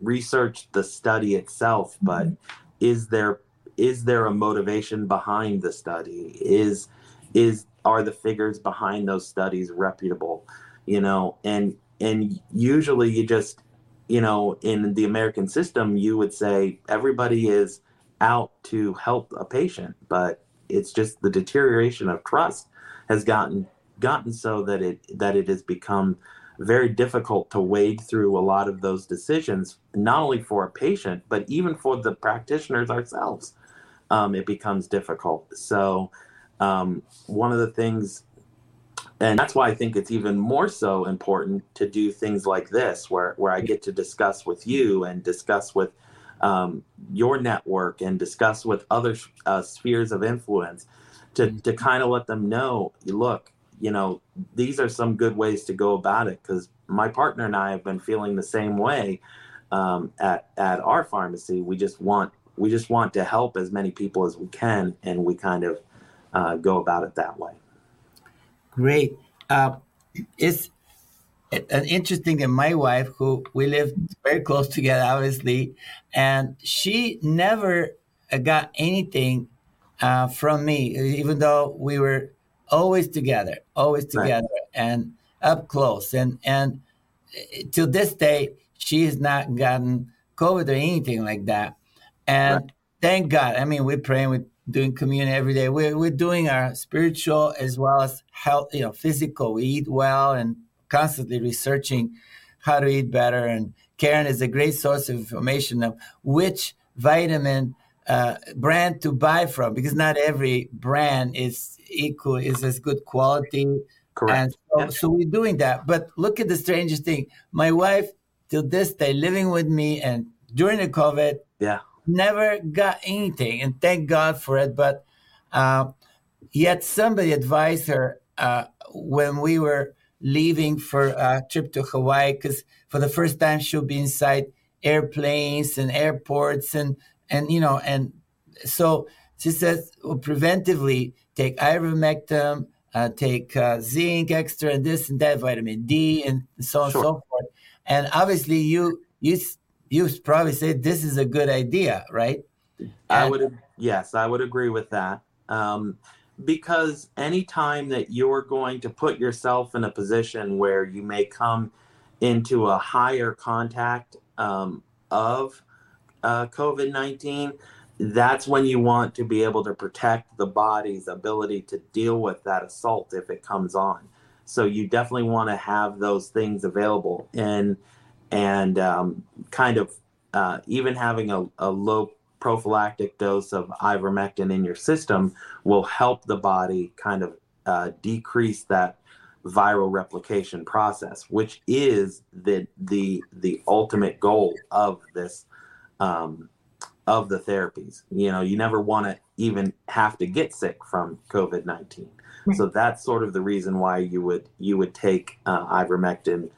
research the study itself, but mm-hmm. is there is there a motivation behind the study? Is is are the figures behind those studies reputable? You know, and and usually you just you know in the American system you would say everybody is out to help a patient, but it's just the deterioration of trust has gotten gotten so that it that it has become very difficult to wade through a lot of those decisions, not only for a patient, but even for the practitioners ourselves. Um, it becomes difficult. So, um, one of the things, and that's why I think it's even more so important to do things like this, where, where I get to discuss with you and discuss with um, your network and discuss with other uh, spheres of influence to, mm-hmm. to kind of let them know look you know these are some good ways to go about it because my partner and i have been feeling the same way um, at, at our pharmacy we just want we just want to help as many people as we can, and we kind of uh, go about it that way. Great. Uh, it's an interesting that my wife, who we lived very close together, obviously, and she never got anything uh, from me, even though we were always together, always together, right. and up close. And and to this day, she has not gotten COVID or anything like that. And right. thank God. I mean, we're praying, we're doing communion every day. We're we're doing our spiritual as well as health, you know, physical. We eat well and constantly researching how to eat better. And Karen is a great source of information of which vitamin uh, brand to buy from because not every brand is equal is as good quality. Correct. And so, so we're doing that. But look at the strangest thing. My wife, till this day, living with me, and during the COVID, yeah, never got anything, and thank God for it. But uh, yet somebody advised her uh, when we were leaving for a trip to Hawaii because for the first time she'll be inside airplanes and airports and and you know and so she says well, preventively take ivermectin, uh, take uh, zinc extra and this and that vitamin D and so on sure. and so forth. And obviously you you you probably said this is a good idea, right? I would yes, I would agree with that. Um, because anytime that you're going to put yourself in a position where you may come into a higher contact um, of uh, COVID 19, that's when you want to be able to protect the body's ability to deal with that assault if it comes on. So you definitely want to have those things available and and um, kind of uh, even having a, a low prophylactic dose of ivermectin in your system will help the body kind of uh, decrease that viral replication process, which is the the the ultimate goal of this um, of the therapies. You know, you never want to even have to get sick from COVID nineteen. Right. So that's sort of the reason why you would you would take uh, ivermectin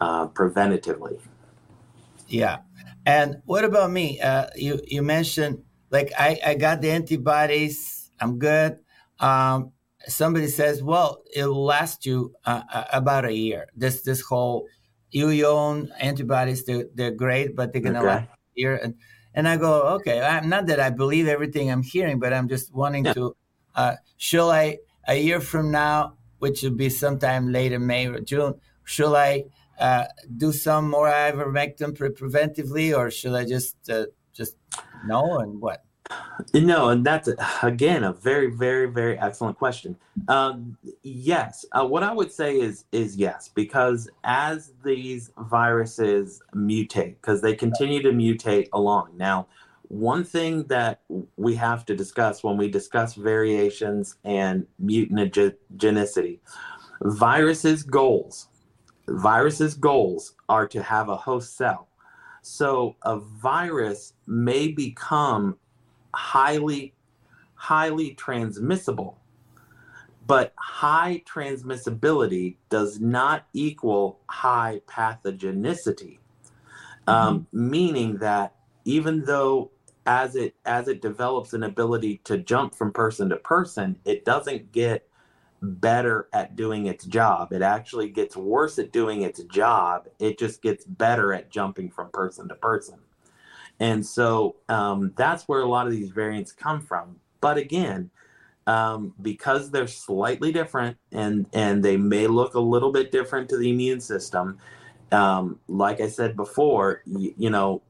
uh, preventatively. Yeah, and what about me? Uh, you you mentioned like I, I got the antibodies. I'm good. Um, somebody says, well, it'll last you uh, uh about a year. This this whole you own antibodies. They're they're great, but they're gonna okay. last a year. And and I go, okay. I'm not that I believe everything I'm hearing, but I'm just wanting yeah. to. Uh, shall I a year from now, which will be sometime later May or June? Shall I uh, do some more ivermectin pre- preventively, or should I just uh, just know and what? You No, and that's again a very, very, very excellent question. Um, yes, uh, what I would say is is yes, because as these viruses mutate, because they continue to mutate along. Now, one thing that we have to discuss when we discuss variations and mutagenicity, viruses' goals Viruses' goals are to have a host cell. So a virus may become highly, highly transmissible, but high transmissibility does not equal high pathogenicity. Mm-hmm. Um, meaning that even though as it as it develops an ability to jump from person to person, it doesn't get better at doing its job. It actually gets worse at doing its job. It just gets better at jumping from person to person. And so um, that's where a lot of these variants come from. But again, um, because they're slightly different and and they may look a little bit different to the immune system. Um, like I said before, you, you know,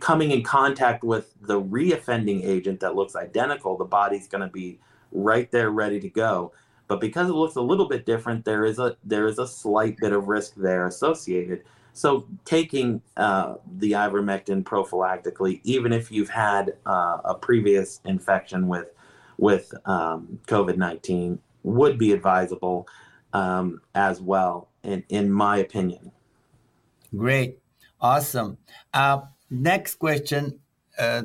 coming in contact with the reoffending agent that looks identical, the body's going to be right there ready to go. But because it looks a little bit different, there is a there is a slight bit of risk there associated. So taking uh, the ivermectin prophylactically, even if you've had uh, a previous infection with with um, COVID nineteen, would be advisable um, as well, in in my opinion. Great, awesome. Uh, next question uh,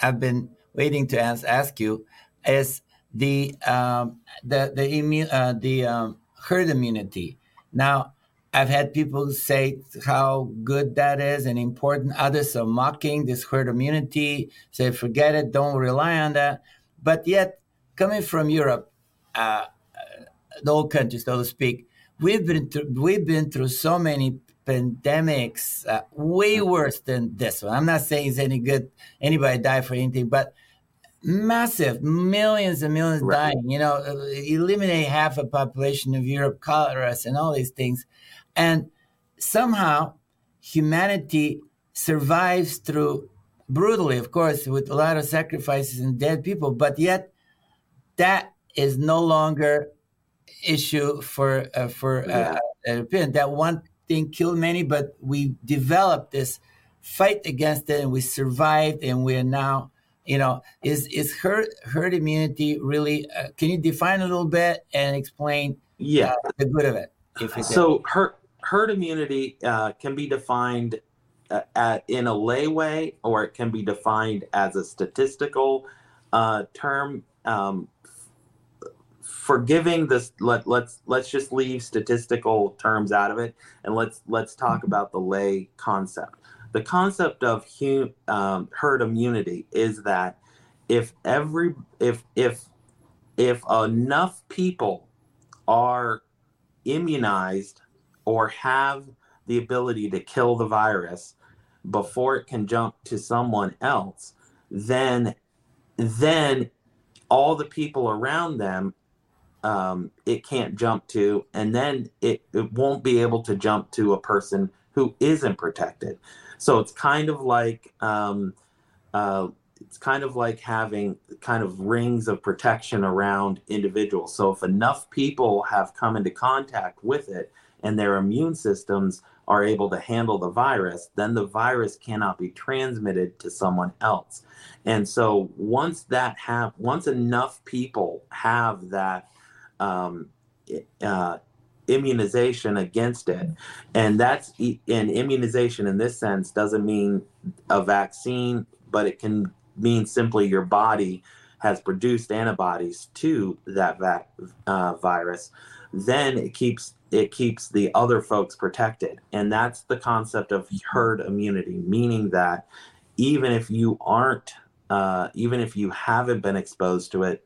I've been waiting to ask, ask you is the um, the the immune uh, the um, herd immunity. Now, I've had people say how good that is and important. Others are mocking this herd immunity, say, forget it, don't rely on that. But yet, coming from Europe, uh, the old country, so to speak, we've been through, we've been through so many pandemics, uh, way worse than this one. I'm not saying it's any good, anybody died for anything, but massive, millions and millions right. dying. You know, eliminate half a population of Europe, cholera, and all these things, and somehow humanity survives through brutally, of course, with a lot of sacrifices and dead people, but yet that is no longer issue for uh, for uh, yeah. That one thing killed many, but we developed this fight against it, and we survived, and we're now. You know, is is herd herd immunity really? Uh, can you define a little bit and explain? Yeah, uh, the good of it. so herd herd immunity uh, can be defined uh, at, in a lay way, or it can be defined as a statistical term. Um, forgiving this let let's let's just leave statistical terms out of it and let's let's talk mm-hmm. about the lay concept the concept of um, herd immunity is that if every if if if enough people are immunized or have the ability to kill the virus before it can jump to someone else then then all the people around them um, it can't jump to, and then it, it won't be able to jump to a person who isn't protected. So it's kind of like um, uh, it's kind of like having kind of rings of protection around individuals. So if enough people have come into contact with it and their immune systems are able to handle the virus, then the virus cannot be transmitted to someone else. And so once that have once enough people have that um, uh, immunization against it. And that's an immunization in this sense doesn't mean a vaccine, but it can mean simply your body has produced antibodies to that uh, virus. Then it keeps it keeps the other folks protected, and that's the concept of herd immunity, meaning that even if you aren't, uh, even if you haven't been exposed to it,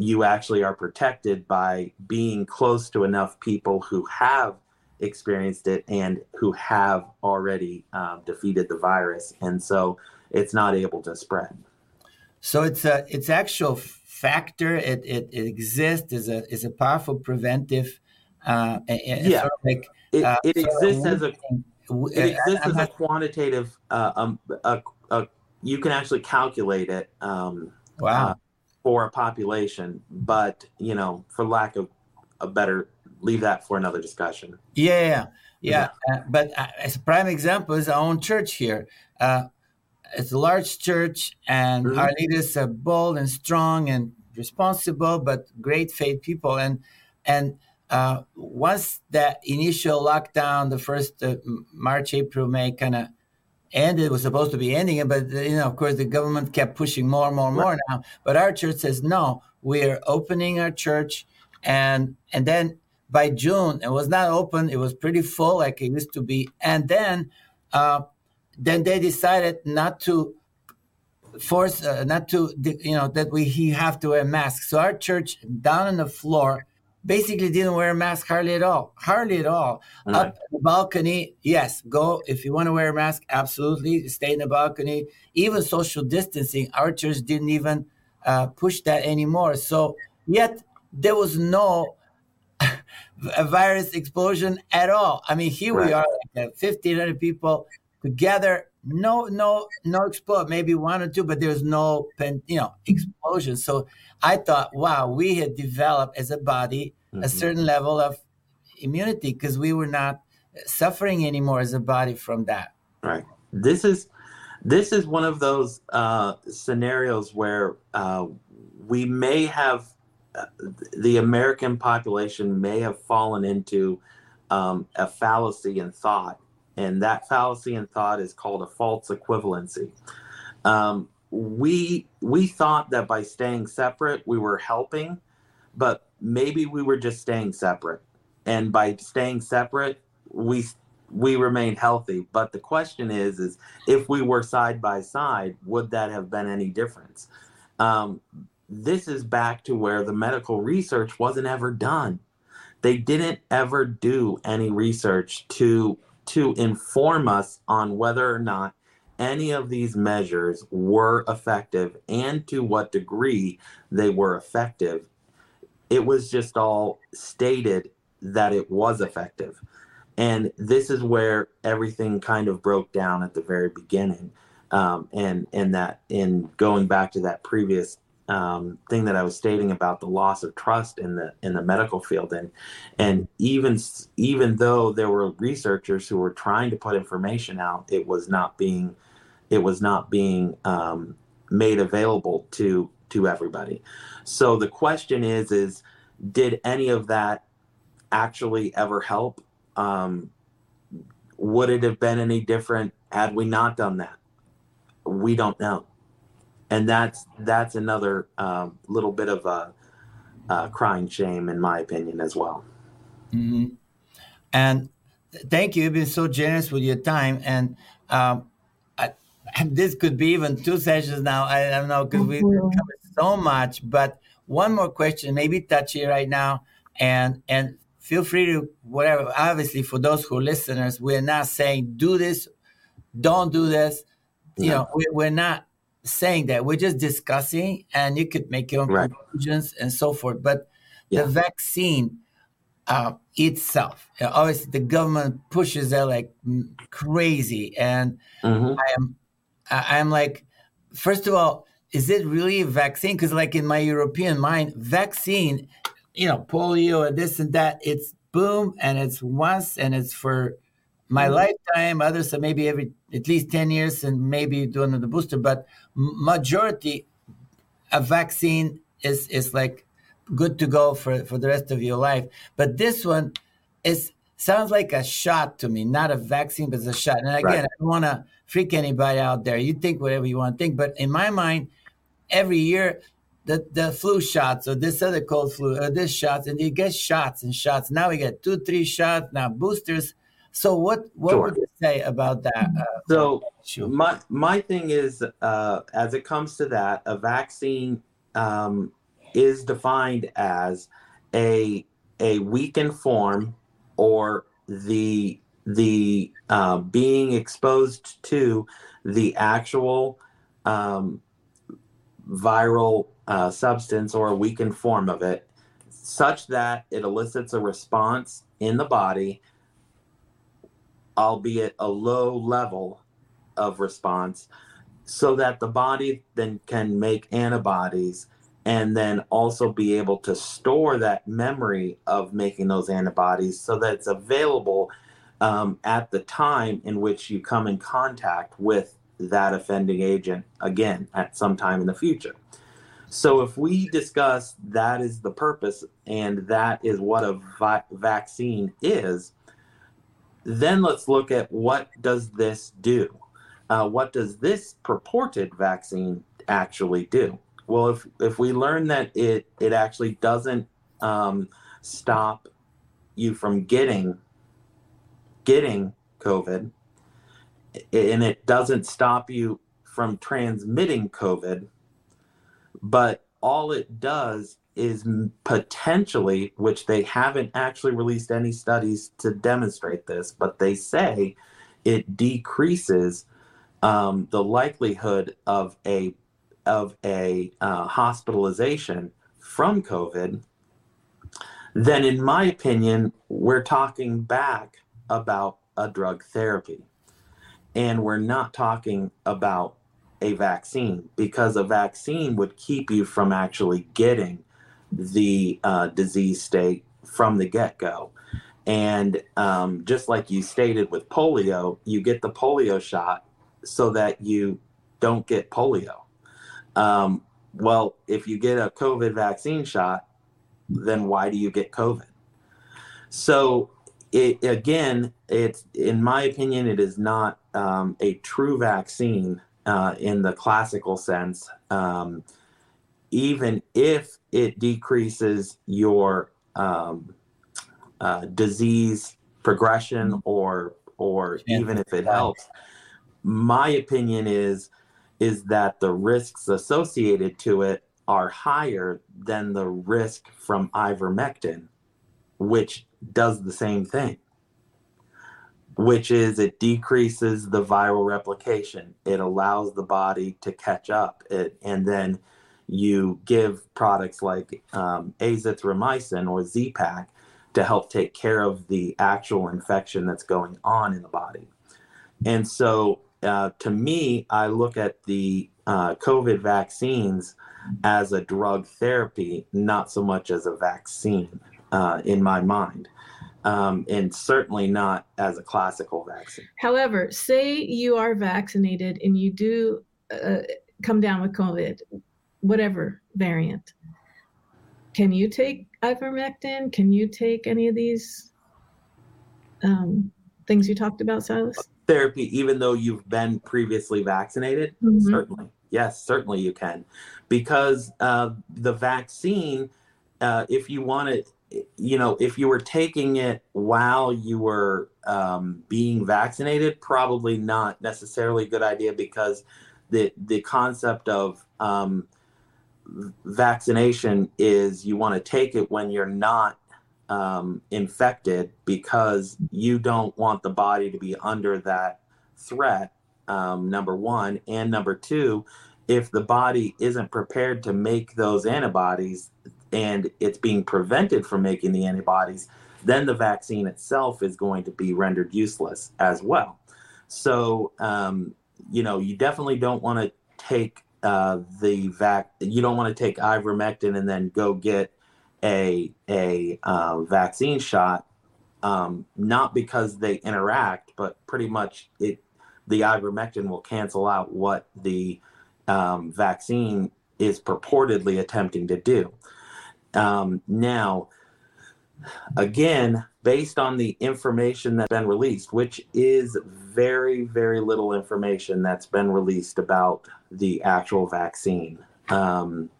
you actually are protected by being close to enough people who have experienced it and who have already um, defeated the virus. And so it's not able to spread. So it's a it's actual factor. It, it, it exists as a is a powerful preventive uh, yeah. sort of like, it, uh, it exists as a it exists as a quantitative uh, um, a, a, you can actually calculate it um, wow. uh, for a population, but you know, for lack of a better, leave that for another discussion. Yeah, yeah, yeah. Uh, but uh, as a prime example is our own church here. Uh, it's a large church, and mm-hmm. our leaders are bold and strong and responsible, but great faith people. And and uh, once that initial lockdown, the first uh, March, April, May, kind of and it was supposed to be ending it, but you know, of course, the government kept pushing more and more and more now. But our church says no, we're opening our church, and and then by June it was not open; it was pretty full, like it used to be. And then, uh, then they decided not to force, uh, not to, you know, that we he have to wear masks. So our church down on the floor basically didn't wear a mask hardly at all. Hardly at all. Right. Up the balcony, yes, go. If you want to wear a mask, absolutely. Stay in the balcony. Even social distancing, our church didn't even uh, push that anymore. So, yet there was no virus explosion at all. I mean, here right. we are, like 1,500 people together. No, no, no explode. Maybe one or two, but there's no, you know, explosion. So I thought, wow, we had developed as a body mm-hmm. a certain level of immunity because we were not suffering anymore as a body from that. Right. This is this is one of those uh, scenarios where uh, we may have uh, the American population may have fallen into um, a fallacy in thought, and that fallacy in thought is called a false equivalency. Um, we we thought that by staying separate we were helping but maybe we were just staying separate and by staying separate we we remained healthy. But the question is, is if we were side by side, would that have been any difference? Um, this is back to where the medical research wasn't ever done. They didn't ever do any research to to inform us on whether or not any of these measures were effective and to what degree they were effective. It was just all stated that it was effective. And this is where everything kind of broke down at the very beginning. Um, and and that in going back to that previous um, thing that I was stating about the loss of trust in the in the medical field, and and even even though there were researchers who were trying to put information out, it was not being it was not being um, made available to to everybody. So the question is is did any of that actually ever help? Um, would it have been any different had we not done that? We don't know and that's that's another um, little bit of a, a, crying shame, in my opinion, as well. Mm-hmm. And thank you. You've been so generous with your time, and um, I, this could be even two sessions now. I don't know because we've covered so much. But one more question, maybe touchy right now, and and feel free to whatever. Obviously, for those who are listeners, we're not saying do this, don't do this. You know, we're not saying that. We're just discussing, and you could make your own right. conclusions and so forth. But yeah. the vaccine uh, itself, obviously, the government pushes that like crazy, and mm-hmm. I am, I am like, first of all, is it really a vaccine? Because like in my European mind, vaccine, you know, polio and this and that, it's boom, and it's once, and it's for my mm-hmm. lifetime. Others are maybe every at least 10 years and maybe doing the booster, but majority a vaccine is is like good to go for for the rest of your life. But this one is sounds like a shot to me, not a vaccine, but it's a shot. And again, right. I don't want to freak anybody out there. You think whatever you want to think, but in my mind, every year the, the flu shots or this other cold flu or this shots and you get shots and shots. Now we get two, three shots, now boosters. So what what sure. would you say about that? Uh, so sure. my my thing is, uh, as it comes to that, a vaccine um, is defined as a a weakened form or the the uh, being exposed to the actual um, viral uh, substance or a weakened form of it, such that it elicits a response in the body albeit a low level of response, so that the body then can make antibodies and then also be able to store that memory of making those antibodies so that it's available um, at the time in which you come in contact with that offending agent again at some time in the future. So, if we discuss that is the purpose and that is what a vi- vaccine is, then let's look at what does this do? Uh, what does this purported vaccine actually do? Well, if if we learn that it it actually doesn't um, stop you from getting getting COVID, and it doesn't stop you from transmitting COVID, but all it does is potentially, which they haven't actually released any studies to demonstrate this, but they say it decreases um, the likelihood of a of a uh, hospitalization from COVID. Then, in my opinion, we're talking back about a drug therapy, and we're not talking about a vaccine because a vaccine would keep you from actually getting the uh, disease state from the get go. And um, just like you stated with polio, you get the polio shot so that you don't get polio. Um, well, if you get a COVID vaccine shot, then why do you get COVID? So, it, again, it's in my opinion, it is not um, a true vaccine uh, in the classical sense. Um, even if it decreases your um, uh, disease progression or or even if it helps. My opinion is is that the risks associated to it are higher than the risk from ivermectin, which does the same thing, which is it decreases the viral replication. It allows the body to catch up. It, and then you give products like um, azithromycin or Z-Pak to help take care of the actual infection that's going on in the body. And so, uh, to me, I look at the uh, COVID vaccines as a drug therapy, not so much as a vaccine uh, in my mind. Um, and certainly not as a classical vaccine. However, say you are vaccinated and you do uh, come down with COVID, whatever variant. Can you take ivermectin? Can you take any of these um, things you talked about, Silas? Therapy, even though you've been previously vaccinated, mm-hmm. certainly. Yes, certainly you can. Because uh, the vaccine, uh, if you want to, you know, if you were taking it while you were um, being vaccinated, probably not necessarily a good idea because the the concept of um, vaccination is you want to take it when you're not um, infected because you don't want the body to be under that threat. Um, number one, and number two, if the body isn't prepared to make those antibodies and it's being prevented from making the antibodies, then the vaccine itself is going to be rendered useless as well. So, um, you know, you definitely don't want to take uh, the vac. You don't want to take ivermectin and then go get a a uh, vaccine shot. Um, not because they interact, but pretty much it. The ivermectin will cancel out what the um, vaccine is purportedly attempting to do. Um, now, again, based on the information that's been released, which is very, very little information that's been released about the actual vaccine. Um,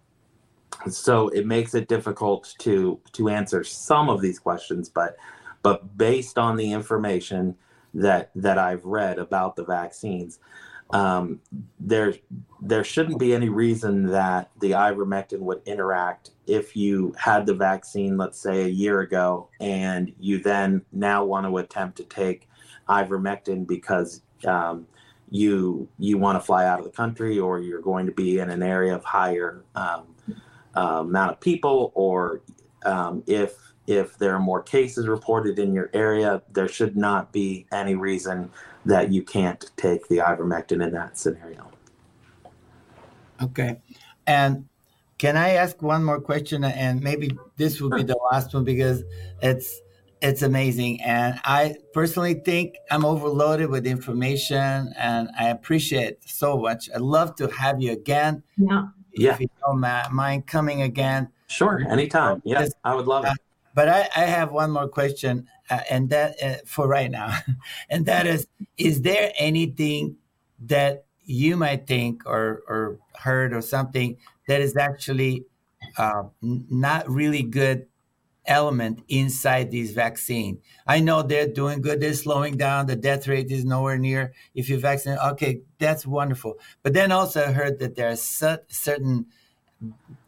so it makes it difficult to to answer some of these questions, but but based on the information that that I've read about the vaccines, um, there there shouldn't be any reason that the ivermectin would interact if you had the vaccine, let's say a year ago, and you then now want to attempt to take ivermectin because um, you you want to fly out of the country or you're going to be in an area of higher um, uh, amount of people, or um, if if there are more cases reported in your area, there should not be any reason that you can't take the ivermectin in that scenario. Okay. And can I ask one more question? And maybe this will be the last one because it's it's amazing. And I personally think I'm overloaded with information and I appreciate so much. I'd love to have you again. Yeah. Yeah. If you don't mind coming again. Sure. Anytime. Yeah. I would love it. Uh, but I, I have one more question uh, and that uh, for right now, and that is: Is there anything that you might think or or heard or something that is actually uh, not really good element inside these vaccine. I know they're doing good. They're slowing down. The death rate is nowhere near. If you vaccinate, okay, that's wonderful. But then also I heard that there are certain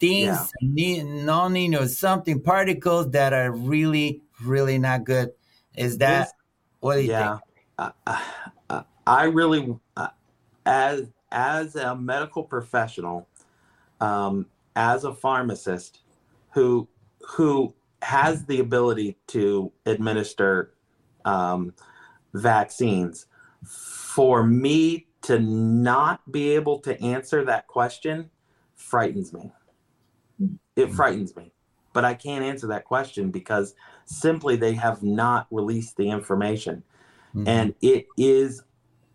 things, yeah. non or something particles that are really really not good. Is that this, what do you yeah, think? Uh, I really, uh, as as a medical professional, um, as a pharmacist, who who has the ability to administer um, vaccines, for me to not be able to answer that question frightens me. It hmm. frightens me but I can't answer that question because simply they have not released the information. Mm-hmm. And it is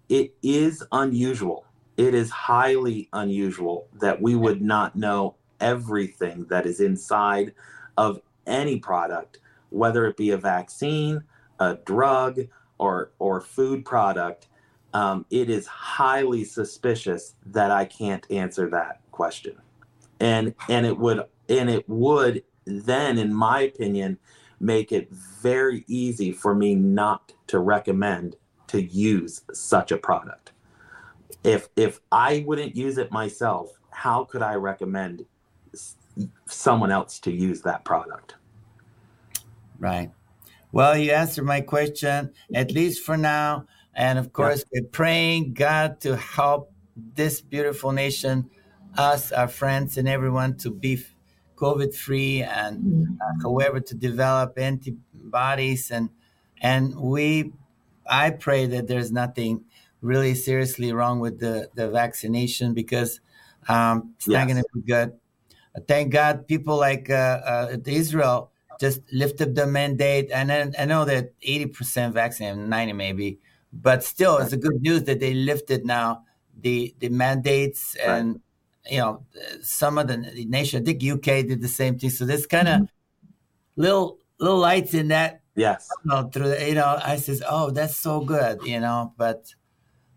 it is unusual. It is highly unusual that we would not know everything that is inside of any product, whether it be a vaccine, a drug, or or food product. Um, it is highly suspicious that I can't answer that question, and and it would and it would then, in my opinion, make it very easy for me not to recommend to use such a product. If if I wouldn't use it myself, how could I recommend someone else to use that product? Right. Well, you answered my question, at least for now. And of course, yeah. we're praying God to help this beautiful nation, us, our friends, and everyone to be COVID free and mm-hmm. uh, however to develop antibodies. And, and we, I pray that there's nothing really seriously wrong with the, the vaccination because um, it's yes. not going to be good. Thank God people like uh, uh, Israel just lifted the mandate. And then I know that 80% vaccinated, 90 maybe, but still it's a good news that they lifted now the, the mandates and, right. you know, some of the nation, I think UK did the same thing. So there's kind of mm-hmm. little, little lights in that. Yes. You know, through the, you know, I says, oh, that's so good, you know, but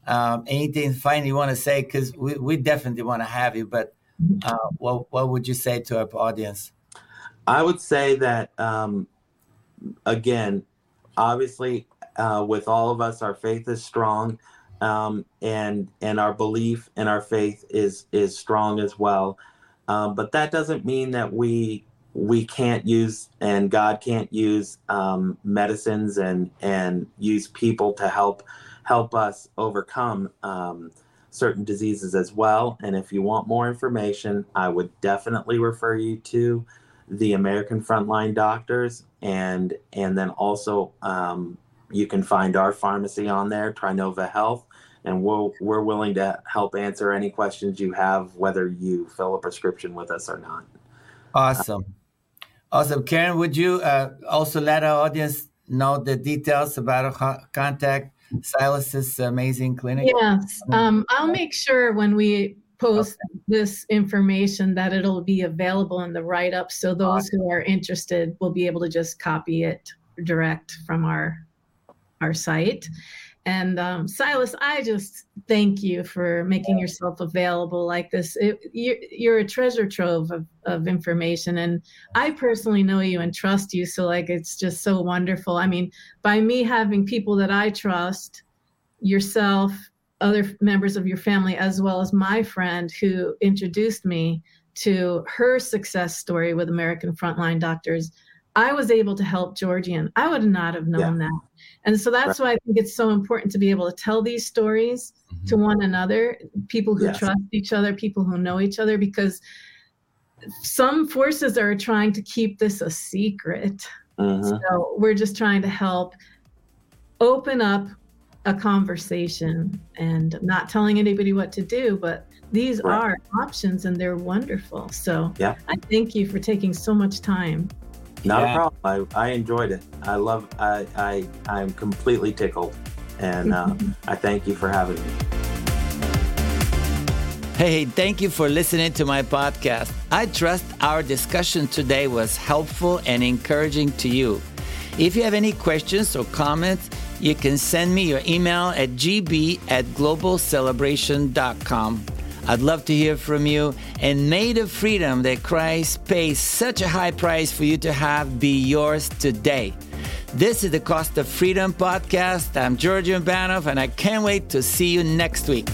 um, anything fine you want to say? Cause we, we definitely want to have you, but uh, what, what would you say to our audience? I would say that, um, again, obviously, uh, with all of us, our faith is strong, um, and and our belief and our faith is is strong as well. Um, but that doesn't mean that we we can't use and God can't use um, medicines and and use people to help help us overcome um, certain diseases as well. And if you want more information, I would definitely refer you to the American Frontline Doctors, and and then also um, you can find our pharmacy on there, Trinova Health, and we'll we're willing to help answer any questions you have, whether you fill a prescription with us or not. Awesome, awesome, Karen. Would you uh, also let our audience know the details about a contact Silas's amazing clinic? Yes, um, I'll make sure when we post okay. this information that it'll be available in the write up so those awesome. who are interested will be able to just copy it direct from our our site and um, silas i just thank you for making yourself available like this it, you're, you're a treasure trove of, of information and i personally know you and trust you so like it's just so wonderful i mean by me having people that i trust yourself other members of your family, as well as my friend who introduced me to her success story with American Frontline Doctors, I was able to help Georgian. I would not have known yeah. that. And so that's right. why I think it's so important to be able to tell these stories mm-hmm. to one another, people who yes. trust each other, people who know each other, because some forces are trying to keep this a secret. Mm-hmm. So we're just trying to help open up a conversation and not telling anybody what to do, but these right. are options and they're wonderful. So yeah. I thank you for taking so much time. Not yeah. a problem. I, I enjoyed it. I love I I I'm completely tickled. And uh, I thank you for having me. Hey, thank you for listening to my podcast. I trust our discussion today was helpful and encouraging to you. If you have any questions or comments, you can send me your email at gb at globalcelebration.com. I'd love to hear from you. And may the freedom that Christ pays such a high price for you to have be yours today. This is the Cost of Freedom podcast. I'm Georgian Banov, and I can't wait to see you next week.